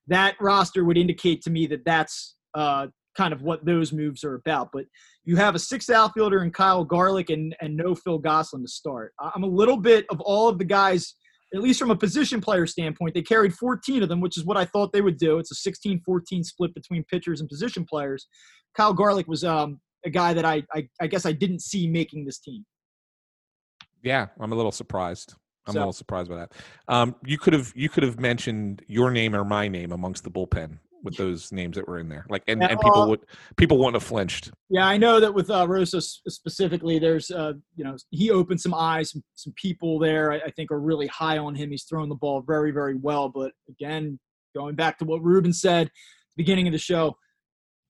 that roster would indicate to me that that's uh, kind of what those moves are about. But you have a sixth outfielder in Kyle Garlick and, and no Phil Gosselin to start. I'm a little bit of all of the guys, at least from a position player standpoint, they carried 14 of them, which is what I thought they would do. It's a 16 14 split between pitchers and position players. Kyle Garlick was um, a guy that I, I, I guess I didn't see making this team. Yeah, I'm a little surprised. I'm So- a little surprised by that. Um, you could have you could have mentioned your name or my name amongst the bullpen with those names that were in there. Like, and, Yeah, and people uh, would people wouldn't have flinched. Yeah, I know that with uh, Rosa specifically, there's uh, you know he opened some eyes. Some, some people there, I, I think, are really high on him. He's throwing the ball very, very well. But again, going back to what Ruben said at the beginning of the show,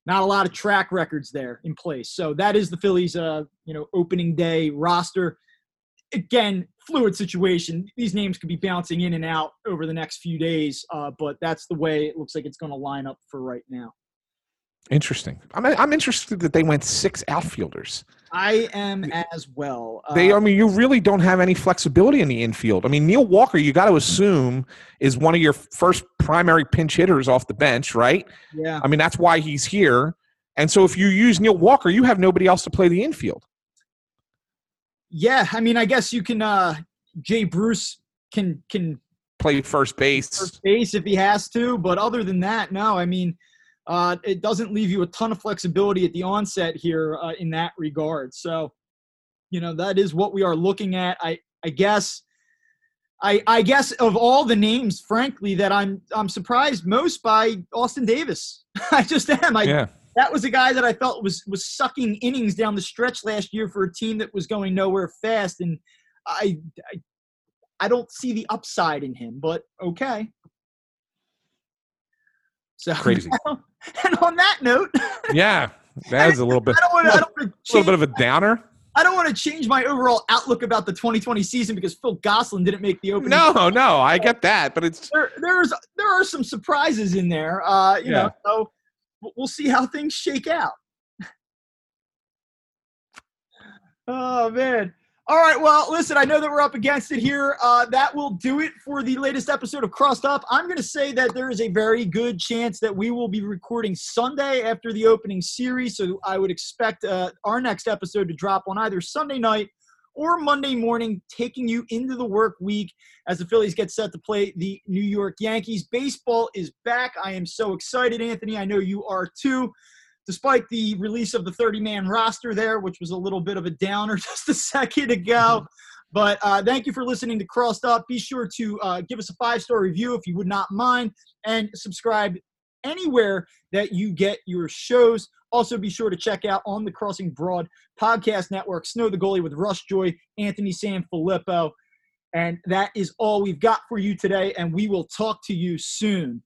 not a lot of track records there in place. So that is the Phillies, uh, you know, opening day roster. Again, fluid situation. These names could be bouncing in and out over the next few days, uh, but that's the way it looks like it's going to line up for right now. Interesting. I'm I'm interested that they went six outfielders. I am as well. They, Uh, I mean, you really don't have any flexibility in the infield. I mean, Neil Walker, you got to assume is one of your first primary pinch hitters off the bench, right? yeah. I mean, that's why he's here. And so, if you use Neil Walker, you have nobody else to play the infield. Yeah, I mean, I guess you can. uh Jay Bruce can can Play first base. first base if he has to, but other than that, no. I mean, uh, it doesn't leave you a ton of flexibility at the onset here uh, in that regard. So, you know, that is what we are looking at. I I guess. I, I guess of all the names, frankly, that I'm I'm surprised most by Austin Davis. I just am. I, yeah. That was a guy that I felt was was sucking innings down the stretch last year for a team that was going nowhere fast, and I I, I don't see the upside in him. But okay. So Crazy. and on that note, Yeah. That is a little bit, I don't want. I don't want a little bit of a downer. I don't want to change my overall outlook about the 2020 season because Phil Gosselin didn't make the opening. No, no, I get that, but it's there, there's there are some surprises in there. Uh, you Yeah. know, so we'll- see how things shake out. oh man. All right. Well, listen, I know that we're up against it here. Uh, that will do it for the latest episode of Crossed Up. I'm going to say that there is a very good chance that we will be recording Sunday after the opening series. So I would expect uh, our next episode to drop on either Sunday night or Monday morning, taking you into the work week as the Phillies get set to play the New York Yankees. Baseball is back. I am so excited, Anthony. I know you are too. Despite the release of the 30 man roster there, which was a little bit of a downer just a second ago. But uh, thank you for listening to Crossed Up. Be sure to uh, give us a five star review if you would not mind and subscribe anywhere that you get your shows. Also, be sure to check out on the Crossing Broad Podcast Network, Snow the Goalie with Rush Joy, Anthony Sanfilippo. And that is all we've got for you today. And we will talk to you soon.